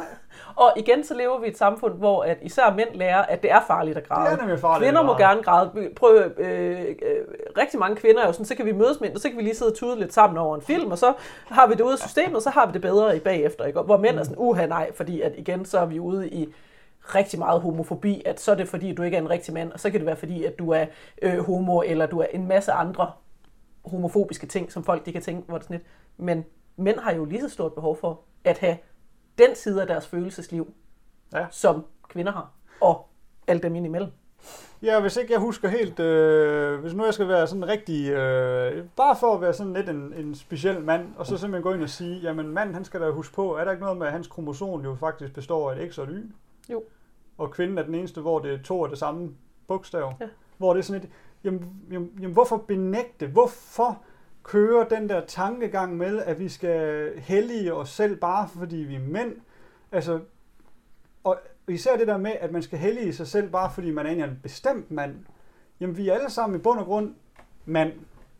Og igen, så lever vi i et samfund, hvor at især mænd lærer, at det er farligt at græde. det er nemlig farligt. Kvinder må gerne græde. Prøv, øh, øh, rigtig mange kvinder er jo sådan, så kan vi mødes med og så kan vi lige sidde og tude lidt sammen over en film, og så har vi det ude af systemet, og så har vi det bedre i bagefter. Ikke? Hvor mænd er sådan, uha nej, fordi at igen, så er vi ude i rigtig meget homofobi, at så er det fordi, du ikke er en rigtig mand, og så kan det være fordi, at du er øh, homo, eller du er en masse andre homofobiske ting, som folk de kan tænke, hvor det sådan lidt. Men mænd har jo lige så stort behov for at have den side af deres følelsesliv, Ja. som kvinder har, og alt dem indimellem. Ja, hvis ikke jeg husker helt, øh, hvis nu jeg skal være sådan rigtig, øh, bare for at være sådan lidt en, en speciel mand, og så simpelthen gå ind og sige, jamen mand, han skal da huske på, er der ikke noget med, at hans kromosom jo faktisk består af et X og et Y? Jo. Og kvinden er den eneste, hvor det er to af det samme bogstav. Ja. Hvor det er sådan et, jamen, jamen, jamen hvorfor benægte, hvorfor køre den der tankegang med, at vi skal hellige os selv bare fordi vi er mænd? Altså, og især det der med, at man skal hellige sig selv, bare fordi man er en bestemt mand. Jamen, vi er alle sammen i bund og grund mand.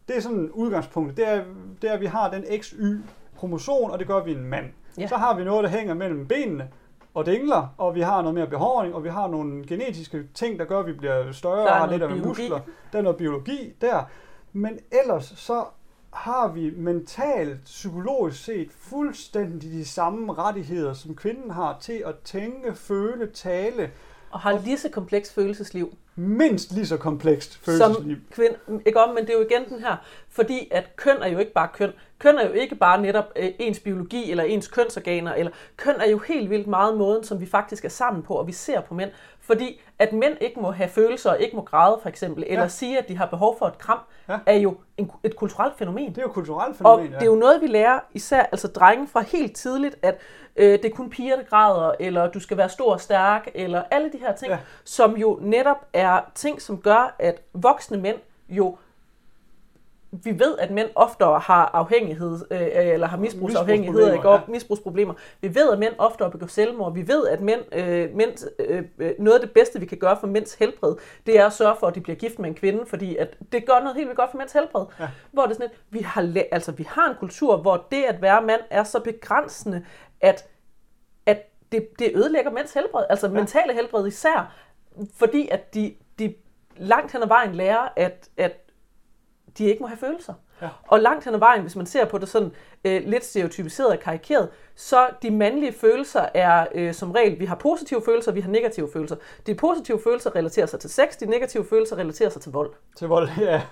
Det er sådan udgangspunktet. Det er, det er, at vi har den XY-kromosom, og det gør vi en mand. Ja. Så har vi noget, der hænger mellem benene og dingler, og vi har noget mere behåring, og vi har nogle genetiske ting, der gør, at vi bliver større og har lidt af muskler. Der er noget biologi der. Men ellers så har vi mentalt, psykologisk set fuldstændig de samme rettigheder, som kvinden har til at tænke, føle, tale, Og har lige så kompleks følelsesliv mindst lige så komplekst som følelsesliv. kvinde. Ikke om, men det er jo igen den her, fordi at køn er jo ikke bare køn. Køn er jo ikke bare netop øh, ens biologi eller ens kønsorganer, eller køn er jo helt vildt meget måden, som vi faktisk er sammen på, og vi ser på mænd. Fordi at mænd ikke må have følelser og ikke må græde, for eksempel, eller Ja. sige, at de har behov for et kram, Ja. er jo en, et kulturelt fænomen. Det er jo kulturelt Og fænomen, det er jo noget, vi lærer, især altså drenge fra helt tidligt, at øh, det er kun piger, der græder, eller du skal være stor og stærk, eller alle de her ting, Ja. ja. som jo netop er ting, som gør, at voksne mænd jo vi ved, at mænd oftere har afhængighed, øh, eller har misbrugsafhængighed, ikke? Og ja. misbrugsproblemer. Vi ved, at mænd oftere begår selvmord. Vi ved, at mænd, øh, mænd, øh, øh, noget af det bedste, vi kan gøre for mænds helbred, det er at sørge for, at de bliver gift med en kvinde, fordi at det gør noget helt vildt godt for mænds helbred. Ja. Hvor det er sådan, at vi har, altså, vi har en kultur, hvor det at være mand er så begrænsende, at, at det, det ødelægger mænds helbred, altså ja. mentale helbred især, fordi at de, de langt hen ad vejen lærer, at, at de ikke må have følelser. Ja. Og langt hen ad vejen, hvis man ser på det sådan øh, lidt stereotypiseret og karikeret, så de mandlige følelser er øh, som regel, vi har positive følelser, vi har negative følelser. De positive følelser relaterer sig til sex, de negative følelser relaterer sig til vold. Til vold, ja.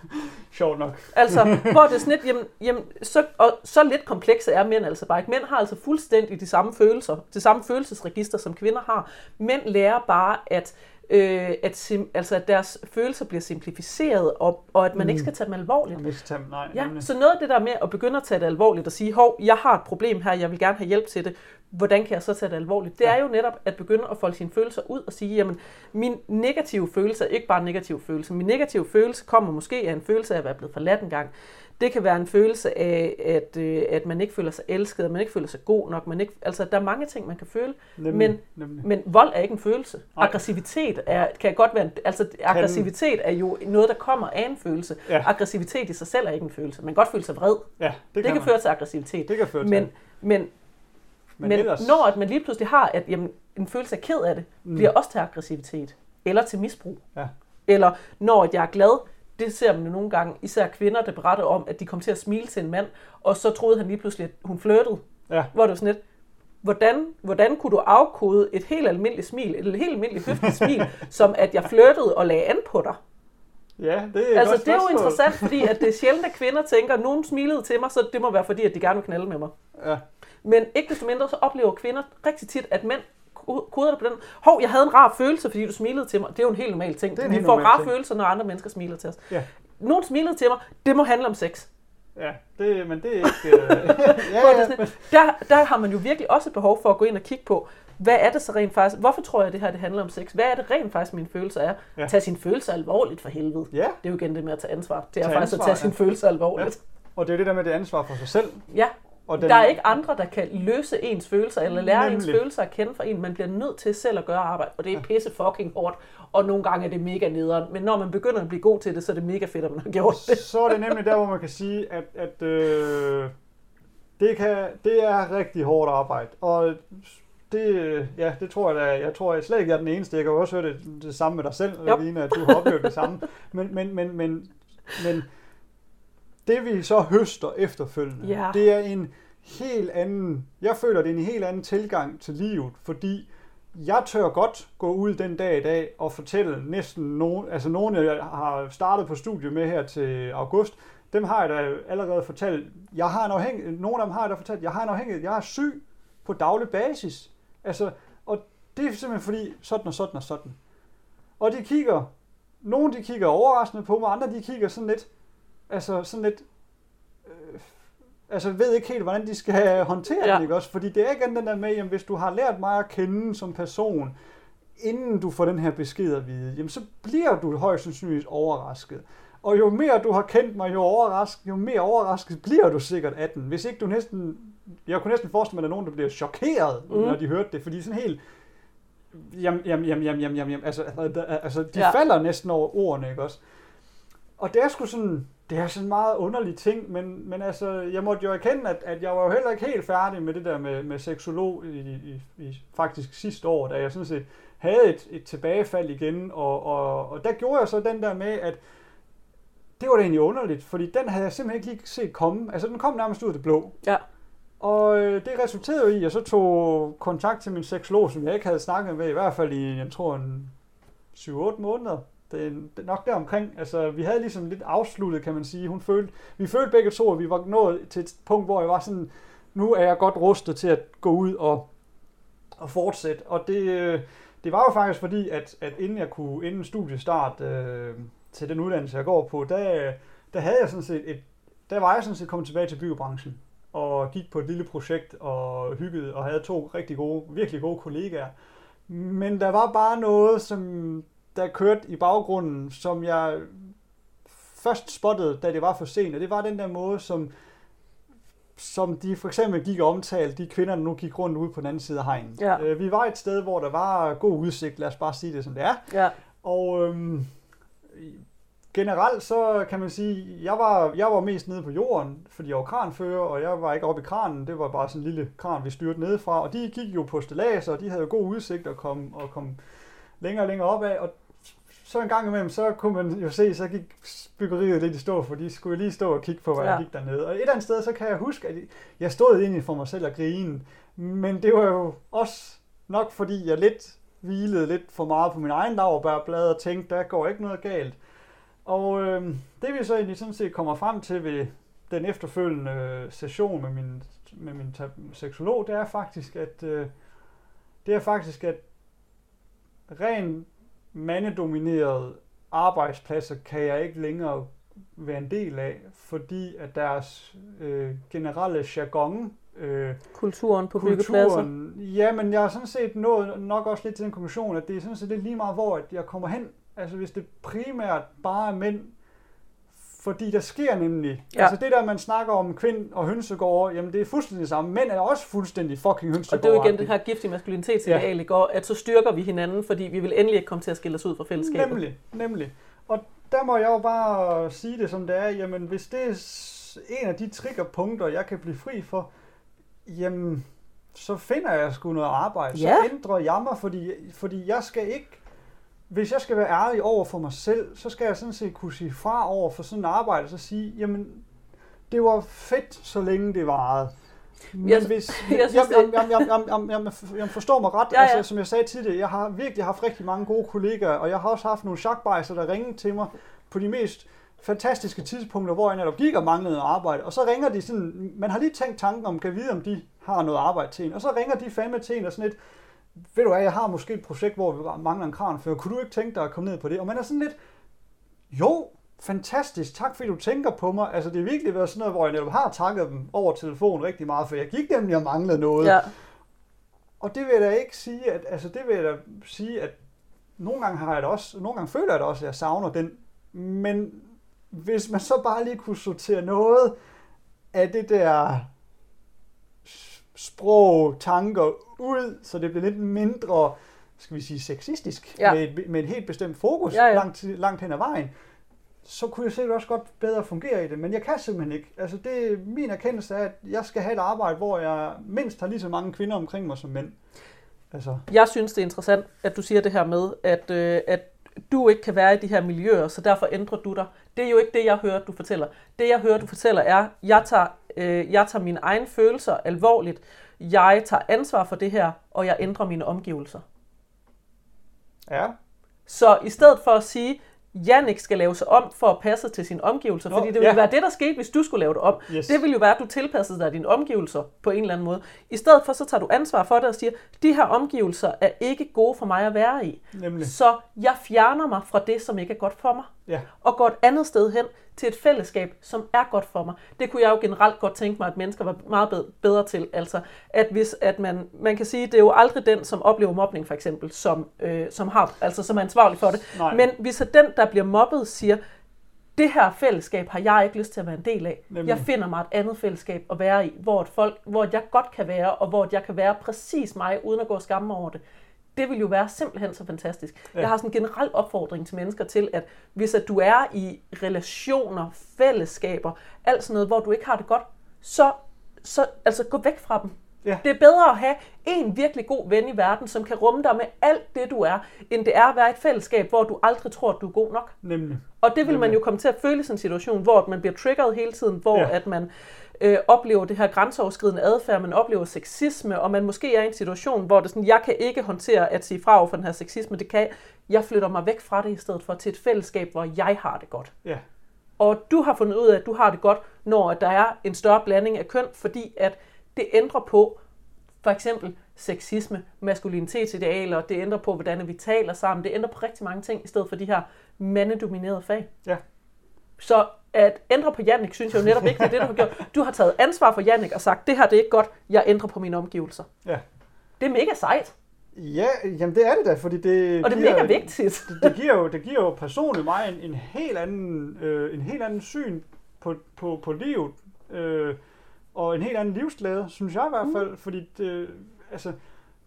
Sjovt nok. Altså, hvor det er sådan lidt, jamen, jamen, så, og så lidt komplekse er mænd altså bare ikke. Mænd har altså fuldstændig de samme følelser, det samme følelsesregister, som kvinder har. Mænd lærer bare, at, øh, at, sim, altså, at deres følelser bliver simplificeret, og, og at man mm. ikke skal tage dem alvorligt. Jeg skal tage, nej, Ja, nemlig. så noget af det der med at begynde at tage det alvorligt og sige, hov, jeg har et problem her, jeg vil gerne have hjælp til det, hvordan kan jeg så tage det alvorligt? Det Ja. er jo netop at begynde at folde sine følelser ud og sige, jamen, min negative følelse er ikke bare en negativ følelse. Min negative følelse kommer måske af en følelse af at være blevet forladt en gang. Det kan være en følelse af, at, øh, at man ikke føler sig elsket, at man ikke føler sig god nok. Man ikke, altså, der er mange ting, man kan føle, Nemlig, men, nemlig. men vold er ikke en følelse. Nej. Aggressivitet er, kan godt være, en, altså aggressivitet er jo noget, der kommer af en følelse. Ja. Aggressivitet i sig selv er ikke en følelse. Man kan godt føle sig vred. Ja, det, Det, kan man. føre til aggressivitet. Det kan føre til. Men, men, men, men, ellers, når at man lige pludselig har, at jamen, en følelse af ked af det, Mm. bliver også til aggressivitet. Eller til misbrug. Ja. Eller når at jeg er glad, det ser man jo nogle gange, især kvinder, der beretter om, at de kom til at smile til en mand, og så troede han lige pludselig, at hun flirtede. Ja. Hvor det var sådan lidt, hvordan, hvordan kunne du afkode et helt almindeligt smil, et helt almindeligt høfligt smil, som at jeg flirtede og lagde an på dig? Ja, det er Altså, det er jo interessant, fordi at det er sjældent, at kvinder tænker, at nogen smilede til mig, så det må være fordi, at de gerne vil knalde med mig. Ja. Men ikke desto mindre, så oplever kvinder rigtig tit, at mænd ko- koder det på den. Hov, jeg havde en rar følelse, fordi du smilede til mig. Det er jo en helt normal ting. Vi får rare ting. følelser, når andre mennesker smiler til os. Ja. Nogen smilede til mig, det må handle om sex. Ja, det, men det er ikke... Øh, ja, ja, lidt- der, der har man jo virkelig også et behov for at gå ind og kigge på, hvad er det så rent faktisk, hvorfor tror jeg, det her det handler om sex? Hvad er det rent faktisk, mine følelser er? Ja. Ja. Tag sine følelser alvorligt for helvede. ja, Det er jo igen det med at tage ansvar. Det er Tag faktisk ansvar, at tage ja. sine følelser alvorligt. og det er det der med det ansvar for sig selv. Ja. Og Den... Der er ikke andre, der kan løse ens følelser, eller lære Nemlig. ens følelser at kende fra en. Man bliver nødt til selv at gøre arbejde, og det er pisse fucking hårdt. Og nogle gange er det mega nederen. Men når man begynder at blive god til det, så er det mega fedt, at man har gjort det. så er det nemlig der, hvor man kan sige, at, at øh, det, kan, det er rigtig hårdt arbejde. Og det, ja, det tror jeg da, jeg tror jeg slet ikke, jeg er den eneste. Jeg kan jo også høre det, det samme med dig selv, Jo. Line, at du har oplevet det samme. Men, men, men, men, men det vi så høster efterfølgende, Ja. det er en helt anden, jeg føler, det er en helt anden tilgang til livet, fordi jeg tør godt gå ud den dag i dag og fortælle næsten nogen, altså nogen, jeg har startet på studie med her til august, dem har jeg da allerede fortalt, jeg har en afhængig, nogle af dem har jeg da fortalt, jeg har en afhængighed, jeg er syg på daglig basis. Altså, og det er simpelthen fordi, sådan og sådan og sådan. Og de kigger, nogle de kigger overraskende på mig, andre de kigger sådan lidt, altså sådan lidt, øh, altså ved ikke helt, hvordan de skal håndtere ja. Den, ikke også? Fordi det er igen den der med, jamen hvis du har lært mig at kende som person, inden du får den her besked at vide, jamen så bliver du højst sandsynligt overrasket. Og jo mere du har kendt mig, jo, overrasket, jo mere overrasket bliver du sikkert af den. Hvis ikke du næsten, jeg kunne næsten forestille mig, at der er nogen, der bliver chokeret, mm. Når de hørte det, fordi sådan helt, Jamen, jamen, jamen, jamen, jamen, jamen, altså, altså de ja. Ja. falder næsten over ordene, ikke også? Og det er sgu sådan, det er sådan en meget underlig ting, men, men altså, jeg måtte jo erkende, at, at jeg var jo heller ikke helt færdig med det der med, med seksolog i, i, i, faktisk sidste år, da jeg sådan set havde et, et tilbagefald igen, og, og, og der gjorde jeg så den der med, at det var da egentlig underligt, fordi den havde jeg simpelthen ikke set komme. Altså, den kom nærmest ud af det blå. Ja. Og øh, det resulterede jo i, at jeg så tog kontakt til min seksolog, som jeg ikke havde snakket med, i hvert fald i, jeg tror, en 7-8 måneder. Det er nok der omkring. Altså, vi havde ligesom lidt afsluttet, kan man sige. Hun følte, vi følte begge to, at vi var nået til et punkt, hvor jeg var sådan, nu er jeg godt rustet til at gå ud og, og fortsætte. Og det, øh, det var jo faktisk fordi, at, at inden jeg kunne, inden studiestart øh, til den uddannelse, jeg går på, der, der havde jeg sådan set et, der var jeg sådan set kommet tilbage til byggebranchen og gik på et lille projekt og hyggede og havde to rigtig gode, virkelig gode kollegaer. Men der var bare noget, som der kørte i baggrunden, som jeg først spottede, da det var for sent, og det var den der måde, som, som de for eksempel gik og omtalte, de kvinder, der nu gik rundt ude på den anden side af hegnen. Ja. Øh, vi var et sted, hvor der var god udsigt, lad os bare sige det, som det er. Ja. Og øhm, generelt så kan man sige, jeg var, jeg var mest nede på jorden, fordi jeg var kranfører, og jeg var ikke oppe i kranen. Det var bare sådan en lille kran, vi styrte nedefra. Og de gik jo på stillads, og de havde jo god udsigt og kom, og kom længere og længere opad. Og så en gang imellem, så kunne man jo se, så gik byggeriet lidt i stå, for de skulle lige stå og kigge på, hvad ja. Der gik dernede. Og et eller andet sted, så kan jeg huske, at jeg stod egentlig for mig selv og grine. Men det var jo også nok, fordi jeg lidt hvilede lidt for meget på min egen laverbærblad og tænkte, der går ikke noget galt. Og øh, det vi så egentlig sådan set kommer frem til ved den efterfølgende session med min, med min seksolog, det er faktisk, at øh, det er faktisk, at ren mandedominerede arbejdspladser kan jeg ikke længere være en del af, fordi at deres øh, generelle jargon, øh, Kulturen på byggepladser. kulturen, ja, men jeg har sådan set nået nok også lidt til den konklusion, at det er sådan set lidt lige meget, hvor jeg kommer hen. Altså hvis det primært bare er mænd, fordi der sker nemlig, ja. Altså det der, man snakker om kvind og hønsegårde, jamen det er fuldstændig det samme. Mænd er også fuldstændig fucking hønsegårde. Og det er jo igen det her giftige maskulinitetsideal, ja. at så styrker vi hinanden, fordi vi vil endelig ikke komme til at skille os ud fra fællesskabet. Nemlig, nemlig. Og der må jeg jo bare sige det som det er, jamen hvis det er en af de triggerpunkter, jeg kan blive fri for, jamen så finder jeg sgu noget arbejde. Ja. Så ændrer jeg mig, fordi, fordi jeg skal ikke hvis jeg skal være ærlig over for mig selv, så skal jeg sådan set kunne sige fra over for sådan et arbejde, så sige, jamen, det var fedt, så længe det varede. Men Jeg- hvis, jeg jeg, synes, jeg, jeg, jeg, jeg, jeg, jeg, jeg, jeg forstår mig ret, Ja, ja. altså som jeg sagde tidligere, jeg har virkelig haft rigtig mange gode kollegaer, og jeg har også haft nogle chakbejser, der ringede til mig på de mest fantastiske tidspunkter, hvor jeg netop gik og manglede arbejde, og så ringer de sådan, man har lige tænkt tanken om, kan vide, om de har noget arbejde til en, og så ringer de fandme til en og sådan lidt, ved du hvad, jeg har måske et projekt, hvor vi bare mangler en kranfører, kunne du ikke tænke dig at komme ned på det? Og man er sådan lidt, jo, fantastisk, tak fordi du tænker på mig. Altså det er virkelig været sådan noget, hvor jeg netop har takket dem over telefon rigtig meget, for jeg gik nemlig og manglede noget. Ja. Og det vil jeg da ikke sige, at, altså det vil jeg da sige, at nogle gange har jeg det også, nogle gange føler jeg det også, at jeg savner den. Men hvis man så bare lige kunne sortere noget af det der sprog, tanker ud, så det bliver lidt mindre, skal vi sige, sexistisk, Ja. med, et, med et helt bestemt fokus Ja, ja. Langt, langt hen ad vejen, så kunne jeg sikkert også godt bedre fungere i det, men jeg kan simpelthen ikke. Altså det, min erkendelse er, at jeg skal have et arbejde, hvor jeg mindst har lige så mange kvinder omkring mig som mænd. Altså, Jeg synes, det er interessant, at du siger det her med, at, øh, at du ikke kan være i de her miljøer, så derfor ændrer du dig. Det er jo ikke det, jeg hører, du fortæller. Det, jeg hører, du fortæller, er, jeg tager, øh, jeg tager mine egne følelser alvorligt. Jeg tager ansvar for det her, og jeg ændrer mine omgivelser. ja, Så i stedet for at sige, Jannik skal lave sig om for at passe til sine omgivelser, Nå, fordi det ville ja. være det, der skete, hvis du skulle lave det om. Yes. Det ville jo være, at du tilpassede dig dine omgivelser på en eller anden måde. I stedet for, så tager du ansvar for det og siger, de her omgivelser er ikke gode for mig at være i. nemlig. Så jeg fjerner mig fra det, som ikke er godt for mig, Ja, og går et andet sted hen til et fællesskab, som er godt for mig. Det kunne jeg jo generelt godt tænke mig, at mennesker var meget bed- bedre til. Altså, at hvis at man, man kan sige, det er jo aldrig den, som oplever mobning for eksempel, som, øh, som, har, altså, som er ansvarlig for det. Nej. Men hvis den, der bliver mobbet, siger, det her fællesskab har jeg ikke lyst til at være en del af. Nemlig. Jeg finder mig et andet fællesskab at være i, hvor, et folk, hvor jeg godt kan være, og hvor jeg kan være præcis mig, uden at gå og skamme over det. Det vil jo være simpelthen så fantastisk. Ja. Jeg har sådan en generel opfordring til mennesker til, at hvis at du er i relationer, fællesskaber, alt sådan noget, hvor du ikke har det godt, så, så altså gå væk fra dem. Ja. Det er bedre at have en virkelig god ven i verden, som kan rumme dig med alt det, du er, end det er at være et fællesskab, hvor du aldrig tror, at du er god nok. nemlig. Og det vil man Nemlig. jo komme til at føle i sådan en situation, hvor man bliver triggeret hele tiden, hvor Ja. at man øh, oplever det her grænseoverskridende adfærd, man oplever sexisme, og man måske er i en situation, hvor det sådan, jeg kan ikke håndtere at sige fra over for den her sexisme, det kan jeg. Flytter mig væk fra det i stedet for til et fællesskab, hvor jeg har det godt. Ja, Og du har fundet ud af, at du har det godt, når der er en større blanding af køn, fordi at det ændrer på for eksempel sexisme, maskulinitetsidealer, det ændrer på, hvordan vi taler sammen, det ændrer på rigtig mange ting, i stedet for de her mandedominerede fag. ja, Så at ændre på Jannik, synes jeg jo netop ikke, det er det, du har gjort. Du har taget ansvar for Jannik og sagt, det her det er ikke godt, jeg ændrer på mine omgivelser. ja. Det er mega sejt, Ja, jamen det er det da, fordi det og det er giver, mega vigtigt. Det, det, giver jo, det giver jo personligt mig en, en helt anden, øh, en helt anden syn på, på, på livet, øh, og en helt anden livsglæde, synes jeg i hvert fald, mm. fordi det, altså,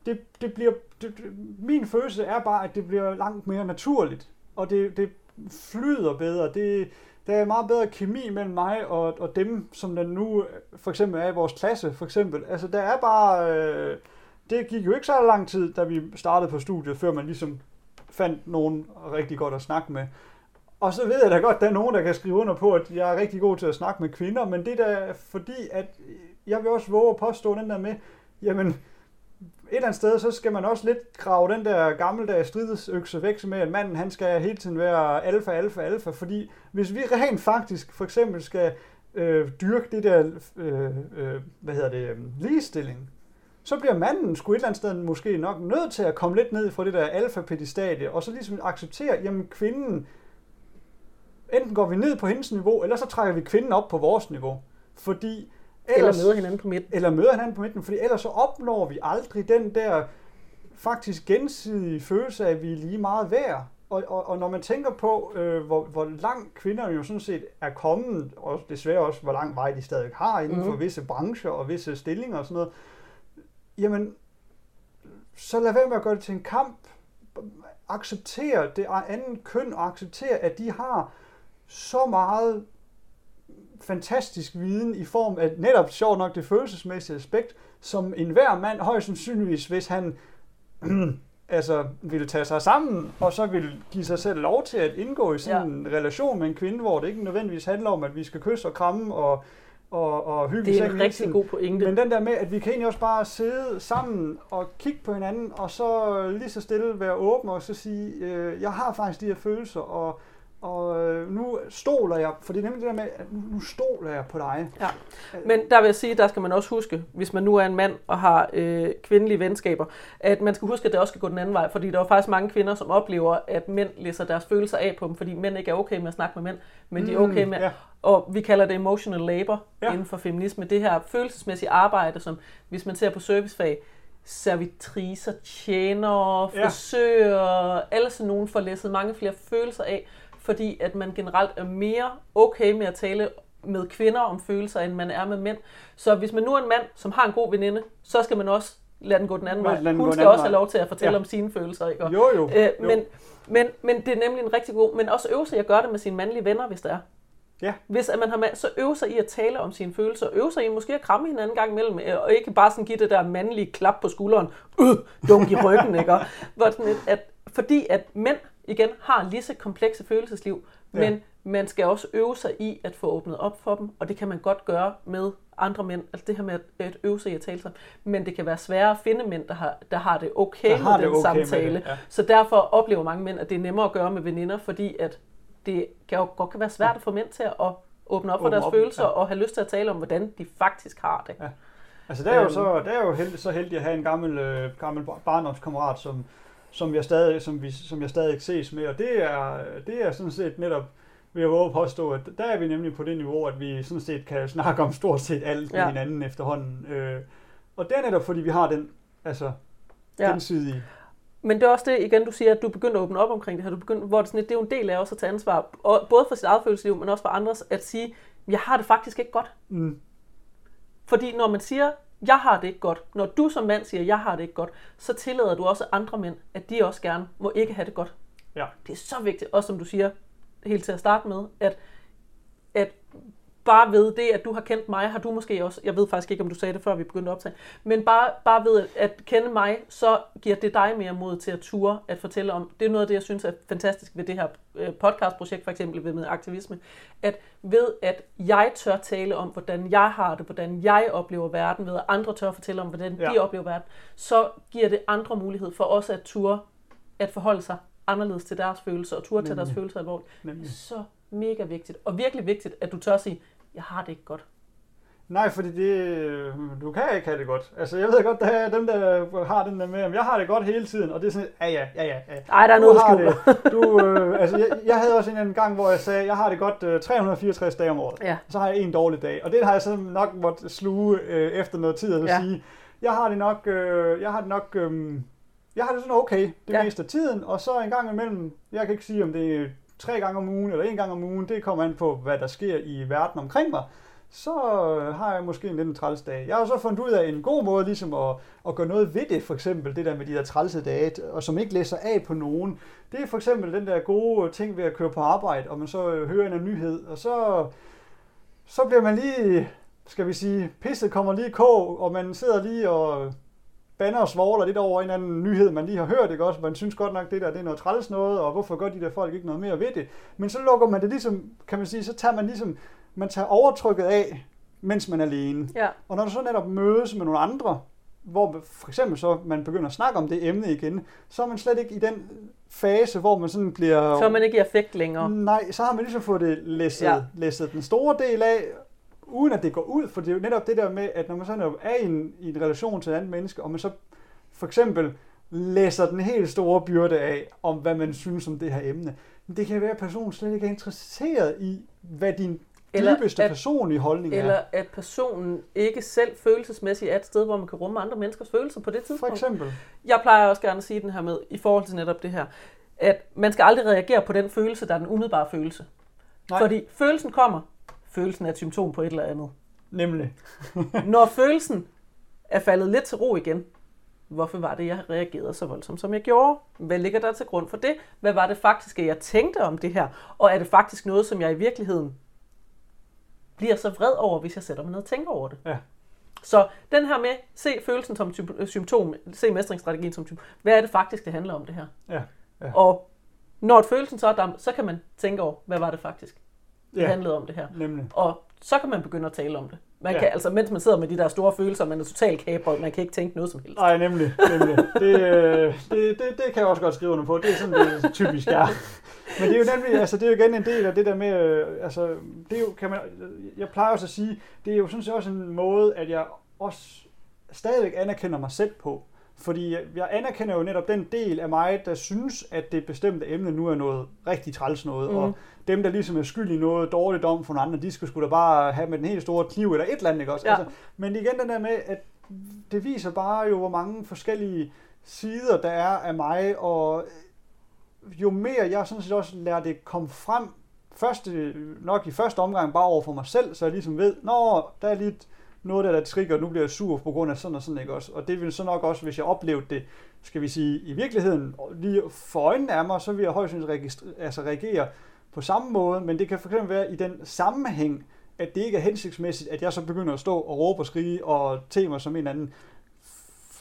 det, det bliver, det, det, min følelse er bare, at det bliver langt mere naturligt, og det, det flyder bedre, det, der er meget bedre kemi mellem mig og, og dem, som der nu for eksempel er i vores klasse, for eksempel. Altså, der er bare, øh, det gik jo ikke så lang tid, da vi startede på studiet, før man ligesom fandt nogen rigtig godt at snakke med. Og så ved jeg da godt, at der er nogen, der kan skrive under på, at jeg er rigtig god til at snakke med kvinder, men det er da fordi, at jeg vil også våge at påstå den der med, jamen, et eller andet sted, så skal man også lidt grave den der gammeldags stridsøkse væk med, at manden han skal hele tiden være alfa, alfa, alfa, fordi hvis vi rent faktisk for eksempel skal øh, dyrke det der, øh, øh, hvad hedder det, øh, ligestilling, så bliver manden sgu et eller andet sted måske nok nødt til at komme lidt ned fra det der alfa-pedestadie, og så ligesom acceptere, jamen kvinden, enten går vi ned på hendes niveau, eller så trækker vi kvinden op på vores niveau. Fordi Eller møder hinanden på midten. eller møder hinanden på midten, fordi ellers så opnår vi aldrig den der faktisk gensidige følelse af, at vi er lige meget værd. Og, og, og når man tænker på, øh, hvor, hvor langt kvinderne jo sådan set er kommet, og desværre også, hvor lang vej de stadig har inden for Mhm. visse brancher og visse stillinger og sådan noget, jamen, så lad være med at gøre det til en kamp. Acceptere det andet køn, og acceptere, at de har så meget fantastisk viden i form af netop sjovt nok det følelsesmæssige aspekt, som enhver mand højst sandsynligvis, hvis han altså, ville tage sig sammen, og så ville give sig selv lov til at indgå i sådan ja. en relation med en kvinde, hvor det ikke nødvendigvis handler om, at vi skal kysse og kramme og, og, og hygge Det er en rigtig god pointe. Men den der med, at vi kan egentlig også bare sidde sammen og kigge på hinanden, og så lige så stille være åben og så sige, øh, jeg har faktisk de her følelser, og og øh, nu stoler jeg, for det er nemlig det der med, at nu, nu stoler jeg på dig. Ja. Men der vil jeg sige, der skal man også huske, hvis man nu er en mand og har øh, kvindelige venskaber, at man skal huske, at det også skal gå den anden vej, fordi der er faktisk mange kvinder, som oplever, at mænd læser deres følelser af på dem, fordi mænd ikke er okay med at snakke med mænd, men de er okay med, ja. og vi kalder det emotional labor ja. inden for feminisme, det her følelsesmæssige arbejde, som hvis man ser på servicefag, servitriser, tjenere, frisører, ja. alle sådan nogen får læsset mange flere følelser af, fordi at man generelt er mere okay med at tale med kvinder om følelser, end man er med mænd. Så hvis man nu er en mand, som har en god veninde, så skal man også lade den gå den anden vej. Hun skal også have lov til at fortælle ja. om sine følelser. Ikke? jo, jo. Øh, men, men, men det er nemlig en rigtig god... Men også øve sig at gøre det med sine mandlige venner, hvis det er. Ja. Hvis at man har med, så øve sig i at tale om sine følelser. Øve sig i måske at kramme hinanden gang imellem, øh, og ikke bare sådan give det der mandlige klap på skulderen, øh, dunk i ryggen, ikke? Hvor sådan et, at, fordi at mænd igen har lige så komplekse følelsesliv, ja. men man skal også øve sig i at få åbnet op for dem, og det kan man godt gøre med andre mænd, altså det her med at øve sig i at tale sammen, men det kan være sværere at finde mænd, der har, der har det okay der med den okay samtale. Med det, ja. Så derfor oplever mange mænd, at det er nemmere at gøre med veninder, fordi at det kan jo godt kan være svært at få mænd til at åbne op for deres op, følelser ja. og have lyst til at tale om, hvordan de faktisk har det. Ja. Altså der er jo, øhm. så, der er jo heldig, så heldig at have en gammel, øh, gammel barndomskammerat, som, som jeg stadig, som vi, som jeg stadig ses med, og det er, det er sådan set netop, vil jeg våge påstå, at der er vi nemlig på det niveau, at vi sådan set kan snakke om stort set alt med ja. hinanden efterhånden. Øh, og det er netop, fordi vi har den, altså, ja. gensidige men det er også det, igen, du siger, at du begynder at åbne op omkring det her. Du begynder, hvor det, sådan, det er jo en del af også at tage ansvar, og både for sit eget følelsesliv, men også for andres, at sige, jeg har det faktisk ikke godt. Mm. Fordi når man siger, jeg har det ikke godt. Når du som mand siger, jeg har det ikke godt, så tillader du også andre mænd, at de også gerne må ikke have det godt. Ja. Det er så vigtigt, også som du siger helt til at starte med, at, at bare ved det, at du har kendt mig, har du måske også, jeg ved faktisk ikke, om du sagde det før vi begyndte at optage, men bare, bare ved at kende mig, så giver det dig mere mod til at ture at fortælle om. Det er noget af det, jeg synes er fantastisk ved det her øh, podcastprojekt, for eksempel ved med aktivisme, at ved at jeg tør tale om, hvordan jeg har det, hvordan jeg oplever verden, ved at andre tør fortælle om, hvordan ja. de oplever verden, så giver det andre mulighed for også at ture at forholde sig anderledes til deres følelser, og ture til deres følelser alvorligt. Nemlig. Så mega vigtigt, og virkelig vigtigt, at du tør sige, jeg har det ikke godt. Nej, fordi det, du kan ikke have det godt. Altså, jeg ved godt, der er dem, der har den der med, at jeg har det godt hele tiden, og det er sådan, ja, ja, ja, ja. Nej, der er noget det. Du, øh, altså, jeg, jeg, havde også en, en gang, hvor jeg sagde, jeg har det godt øh, 364 dage om året. Ja. Så har jeg en dårlig dag, og det har jeg så nok måtte sluge øh, efter noget tid, og ja. sige, jeg har det nok, øh, jeg har det nok, øh, jeg har det sådan okay det ja. meste af tiden, og så en gang imellem, jeg kan ikke sige, om det er tre gange om ugen eller en gang om ugen, det kommer an på, hvad der sker i verden omkring mig, så øh, har jeg måske en lidt en træls dag. Jeg har så fundet ud af en god måde ligesom at, at gøre noget ved det, for eksempel det der med de der trælse dage, og som ikke læser af på nogen. Det er for eksempel den der gode ting ved at køre på arbejde, og man så øh, hører en nyhed, og så, så bliver man lige, skal vi sige, pisset kommer lige i kog, og man sidder lige og banner og svogler lidt over en anden nyhed, man lige har hørt, ikke også? Man synes godt nok, det der det er noget træls noget, og hvorfor gør de der folk ikke noget mere ved det? Men så lukker man det ligesom, kan man sige, så tager man ligesom, man tager overtrykket af, mens man er alene. Ja. Og når du så netop mødes med nogle andre, hvor for eksempel så man begynder at snakke om det emne igen, så er man slet ikke i den fase, hvor man sådan bliver... Så er man ikke i affekt længere. Nej, så har man ligesom fået det læsset, ja. læsset den store del af, uden at det går ud, for det er jo netop det der med, at når man så er i en, i en relation til et andet menneske, og man så for eksempel læser den helt store byrde af, om hvad man synes om det her emne, men det kan være, at personen slet ikke er interesseret i, hvad din eller dybeste at, personlige holdning eller er. Eller at personen ikke selv følelsesmæssigt er et sted, hvor man kan rumme andre menneskers følelser på det tidspunkt. For eksempel. Jeg plejer også gerne at sige den her med, i forhold til netop det her, at man skal aldrig reagere på den følelse, der er den umiddelbare følelse. Nej. Fordi følelsen kommer, følelsen er et symptom på et eller andet. Nemlig. Når følelsen er faldet lidt til ro igen, hvorfor var det, jeg reagerede så voldsomt, som jeg gjorde? Hvad ligger der til grund for det? Hvad var det faktisk, jeg tænkte om det her? Og er det faktisk noget, som jeg i virkeligheden bliver så vred over, hvis jeg sætter mig ned og tænker over det? Ja. Så den her med, se følelsen som ty- symptom, se mestringsstrategien som symptom. Hvad er det faktisk, det handler om det her? Ja. ja. Og når følelsen så er dam, så kan man tænke over, hvad var det faktisk, det ja. handlede om det her. Nemlig. Og så kan man begynde at tale om det. Man Ja. kan, altså, mens man sidder med de der store følelser, man er totalt kabret, man kan ikke tænke noget som helst. Nej, nemlig. nemlig. Det, øh, det, det, det kan jeg også godt skrive under på. Det er sådan, det typisk er. Men det er jo nemlig, altså det er jo igen en del af det der med, øh, altså det er jo, kan man, jeg plejer også at sige, det er jo sådan set også en måde, at jeg også stadigvæk anerkender mig selv på. Fordi jeg- jeg anerkender jo netop den del af mig, der synes, at det bestemte emne nu er noget rigtig træls noget. Mm. Og dem, der ligesom er skyld i noget dårligt om for nogle andre, de skal sgu da bare have med den helt store kniv eller et eller andet, ikke også? Ja. Altså, men igen den der med, at det viser bare jo, hvor mange forskellige sider der er af mig, og jo mere jeg sådan set også lader det komme frem, første, nok i første omgang bare over for mig selv, så jeg ligesom ved, nå, der er lige noget der, der trigger, nu bliver jeg sur på grund af sådan og sådan, ikke også? Og det vil så nok også, hvis jeg oplevede det, skal vi sige, i virkeligheden, lige for øjnene af mig, så vil jeg højst sandsynligt altså reagere på samme måde, men det kan fx være i den sammenhæng, at det ikke er hensigtsmæssigt, at jeg så begynder at stå og råbe og skrige og te mig som en anden.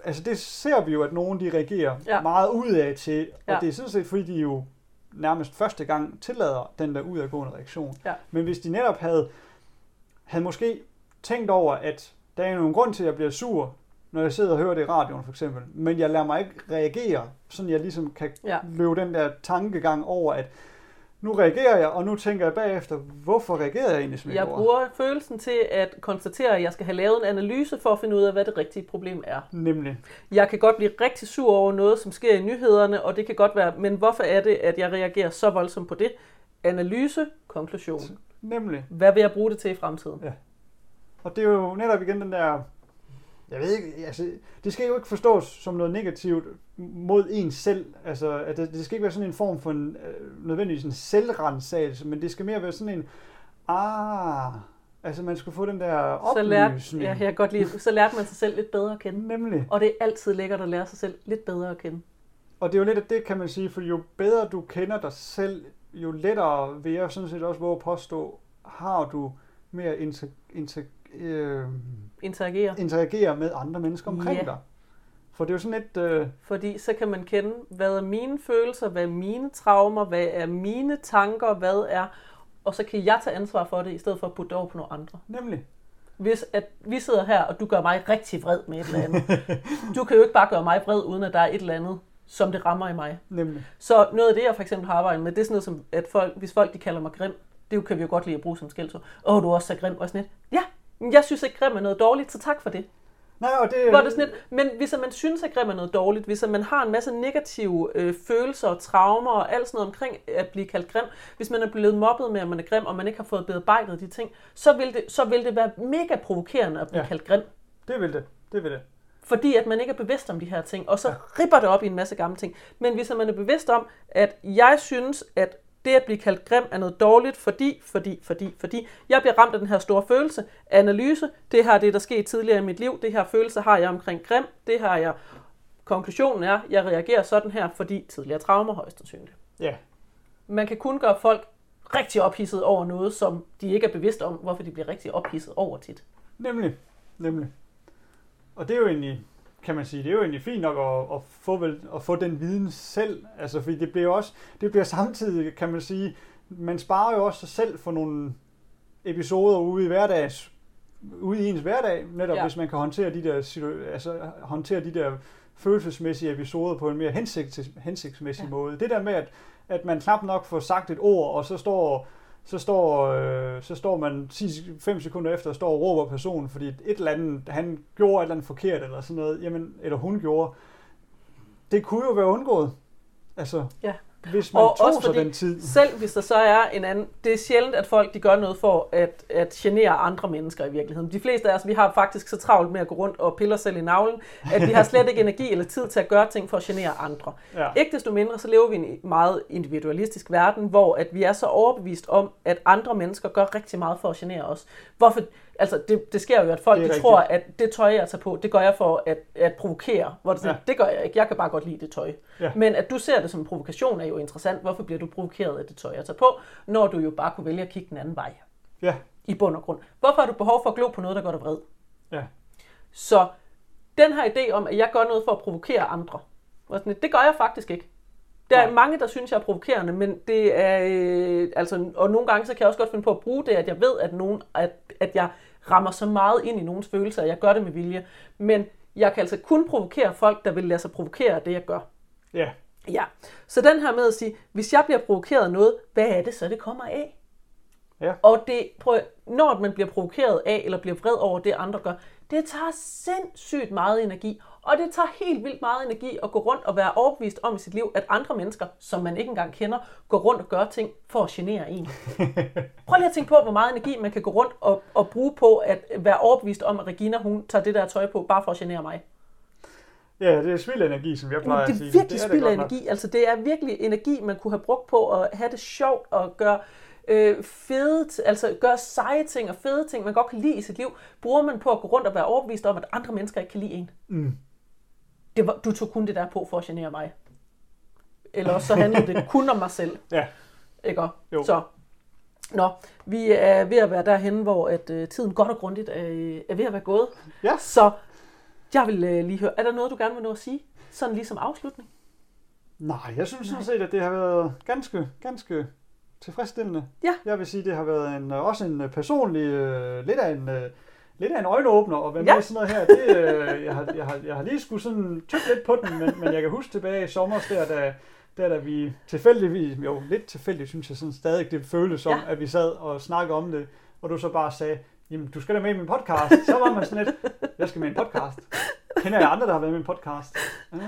Altså det ser vi jo, at nogen de reagerer Ja. ja. meget udad til, og Ja. det er sådan set, fordi de jo nærmest første gang tillader den der udadgående reaktion. Ja. Men hvis de netop havde, havde måske tænkt over, at der er nogen grund til, at jeg bliver sur, når jeg sidder og hører det i radioen for eksempel, men jeg lader mig ikke reagere, sådan jeg ligesom kan Ja. løbe den der tankegang over, at nu reagerer jeg, og nu tænker jeg bagefter, hvorfor reagerede jeg egentlig, som Jeg bruger følelsen til at konstatere, at jeg skal have lavet en analyse for at finde ud af, hvad det rigtige problem er. Nemlig. Jeg kan godt blive rigtig sur over noget, som sker i nyhederne, og det kan godt være, men hvorfor er det, at jeg reagerer så voldsomt på det? Analyse, konklusion. Nemlig. Hvad vil jeg bruge det til i fremtiden? Ja. Og det er jo netop igen den der, jeg ved ikke, altså, det skal jo ikke forstås som noget negativt mod en selv. Altså, at det, det skal ikke være sådan en form for en, øh, nødvendigvis en selvrensagelse, men det skal mere være sådan en, ah, altså man skal få den der Så lærte, oplysning. ja, jeg kan godt lide, så lærte man sig selv lidt bedre at kende. Nemlig. Og det er altid lækkert at lære sig selv lidt bedre at kende. Og det er jo lidt af det, kan man sige, for jo bedre du kender dig selv, jo lettere vil jeg sådan set også våge at påstå, har du mere inter, inter, øh, Interagere. interagere med andre mennesker omkring Ja. dig. For det er jo sådan lidt, øh, Fordi så kan man kende, hvad er mine følelser, hvad er mine traumer, hvad er mine tanker, hvad er... Og så kan jeg tage ansvar for det, i stedet for at putte det over på nogle andre. nemlig, Hvis at vi sidder her, og du gør mig rigtig vred med et eller andet. Du kan jo ikke bare gøre mig vred, uden at der er et eller andet, som det rammer i mig. nemlig. Så noget af det, jeg for eksempel har arbejdet med, det er sådan noget som, at folk, hvis folk de kalder mig grim, det kan vi jo godt lide at bruge som skældsord. Åh, du er også så grim, og sådan lidt. Ja, jeg synes ikke, grim er noget dårligt, så tak for det. Nej, og det, Hvor det sådan lidt, men hvis man synes, at grim er noget dårligt, hvis man har en masse negative øh, følelser og traumer og alt sådan noget omkring at blive kaldt grim, hvis man er blevet mobbet med, at man er grim, og man ikke har fået bearbejdet de ting, så vil det, så vil det være mega provokerende at blive ja. Ja. kaldt grim. det vil det. Det vil det. Fordi at man ikke er bevidst om de her ting, og så ripper det op i en masse gamle ting. Men hvis man er bevidst om, at jeg synes, at det at blive kaldt grim er noget dårligt, fordi, fordi, fordi, fordi jeg bliver ramt af den her store følelse. Analyse, det her er det, der skete tidligere i mit liv. Det her følelse har jeg omkring grim. Det har jeg. Konklusionen er, jeg reagerer sådan her, fordi tidligere traumer højst sandsynligt. Ja, Man kan kun gøre folk rigtig ophidset over noget, som de ikke er bevidst om, hvorfor de bliver rigtig ophidset over tit. nemlig. Nemlig. Og det er jo egentlig, kan man sige, det er jo egentlig fint nok at, at, få, vel, at få den viden selv. Altså, fordi det bliver også, det bliver samtidig, kan man sige, man sparer jo også sig selv for nogle episoder ude i hverdags, ude i ens hverdag, netop Ja. hvis man kan håndtere de der, situ- altså, håndtere de der følelsesmæssige episoder på en mere hensigts, hensigtsmæssig ja. måde. Det der med, at, at man knap nok får sagt et ord, og så står så står, øh, så står man 5 sekunder efter og står og råber personen, fordi et eller andet, han gjorde et eller andet forkert, eller sådan noget, jamen, eller hun gjorde. Det kunne jo være undgået. Altså, Ja hvis man Og tog også sig fordi den tid. Selv hvis der så er en anden... Det er sjældent, at folk de gør noget for at, at genere andre mennesker i virkeligheden. De fleste af os, vi har faktisk så travlt med at gå rundt og pille os selv i navlen, at vi har slet ikke energi eller tid til at gøre ting for at genere andre. Ja. Ikke desto mindre, så lever vi i en meget individualistisk verden, hvor at vi er så overbevist om, at andre mennesker gør rigtig meget for at genere os. Hvorfor? Altså, det, det sker jo, at folk de rigtigt. tror, at det tøj, jeg tager på, det gør jeg for at, at provokere. Hvor det, ja. Det gør jeg ikke. Jeg kan bare godt lide det tøj. Ja. Men at du ser det som en provokation er jo interessant. Hvorfor bliver du provokeret af det tøj, jeg tager på, når du jo bare kunne vælge at kigge den anden vej Ja, i bund og grund? Hvorfor har du behov for at glo på noget, der gør dig vred? ja. Så den her idé om, at jeg gør noget for at provokere andre, sådan, det gør jeg faktisk ikke. Der er Nej. mange, der synes, jeg er provokerende, men det er, øh, altså, og nogle gange så kan jeg også godt finde på at bruge det, at jeg ved, at, nogen, at, at jeg rammer så meget ind i nogens følelser, at jeg gør det med vilje. Men jeg kan altså kun provokere folk, der vil lade sig provokere af det, jeg gør. Ja, Ja, så den her med at sige, hvis jeg bliver provokeret af noget, hvad er det så, det kommer af? Ja. Og det, prøv, når man bliver provokeret af, eller bliver vred over det, andre gør, det tager sindssygt meget energi. Og det tager helt vildt meget energi at gå rundt og være overbevist om i sit liv, at andre mennesker, som man ikke engang kender, går rundt og gør ting for at genere en. Prøv lige at tænke på, hvor meget energi man kan gå rundt og, og bruge på at være overbevist om, at Regina hun tager det der tøj på, bare for at genere mig. ja det er spild energi, som jeg plejer at det sige. er virkelig det spild energi. Altså, det er virkelig energi, man kunne have brugt på at have det sjovt og gøre øh, fede, altså gøre seje ting og fede ting, man godt kan lide i sit liv, bruger man på at gå rundt og være overbevist om, at andre mennesker ikke kan lide en. Mm. Det var, du tog kun det der på for at genere mig. Eller også så handlede det kun om mig selv. Ja, Ikke? Jo. Så. Nå, vi er ved at være derhen, hvor at, øh, tiden godt og grundigt er, er ved at være gået. Ja. Så jeg vil øh, lige høre, er der noget, du gerne vil nå at sige? Sådan lige som afslutning? Nej, jeg synes sådan set, at det har været ganske, ganske tilfredsstillende. Ja. Jeg vil sige, det har været en, også en øh, personlig, øh, lidt af en, øh, lidt af en øjenåbner at være Ja. med i sådan noget her. Det, øh, jeg, har, jeg, har, jeg har lige skulle sådan tygge lidt på den, men, men jeg kan huske tilbage i sommer, der, da, der, da vi tilfældigvis, jo lidt tilfældigt, synes jeg sådan stadig, det føltes som, Ja. at vi sad og snakkede om det, og du så bare sagde, jamen du skal da med i min podcast. Så var man sådan lidt, jeg skal med i en podcast. Kender jeg andre, der har været med i en podcast? Uh,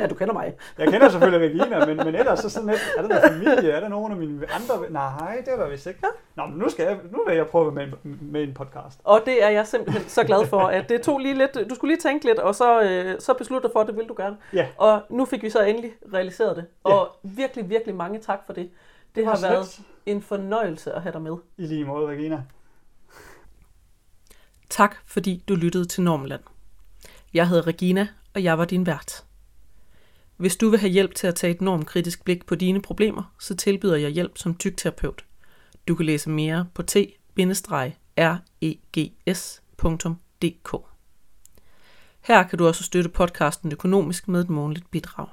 Ja, du kender mig. jeg kender selvfølgelig Regina, men, men ellers så sådan lidt, er der noget familie, er der nogen af mine andre? Nej, det er der vist ikke. Nå, men nu, skal jeg, nu vil jeg prøve med, med en podcast. Og det er jeg simpelthen så glad for, at det tog lige lidt, du skulle lige tænke lidt, og så, øh, så beslutte for, at det vil du gerne. Ja. Og nu fik vi så endelig realiseret det. Og virkelig, virkelig mange tak for det. Det har var været slet. en fornøjelse at have dig med. I lige måde, Regina. Tak fordi du lyttede til Normland. Jeg hedder Regina, og jeg var din vært. Hvis du vil have hjælp til at tage et normkritisk blik på dine problemer, så tilbyder jeg hjælp som tygterapeut. Du kan læse mere på t-regs.dk. E Her kan du også støtte podcasten økonomisk med et månedligt bidrag.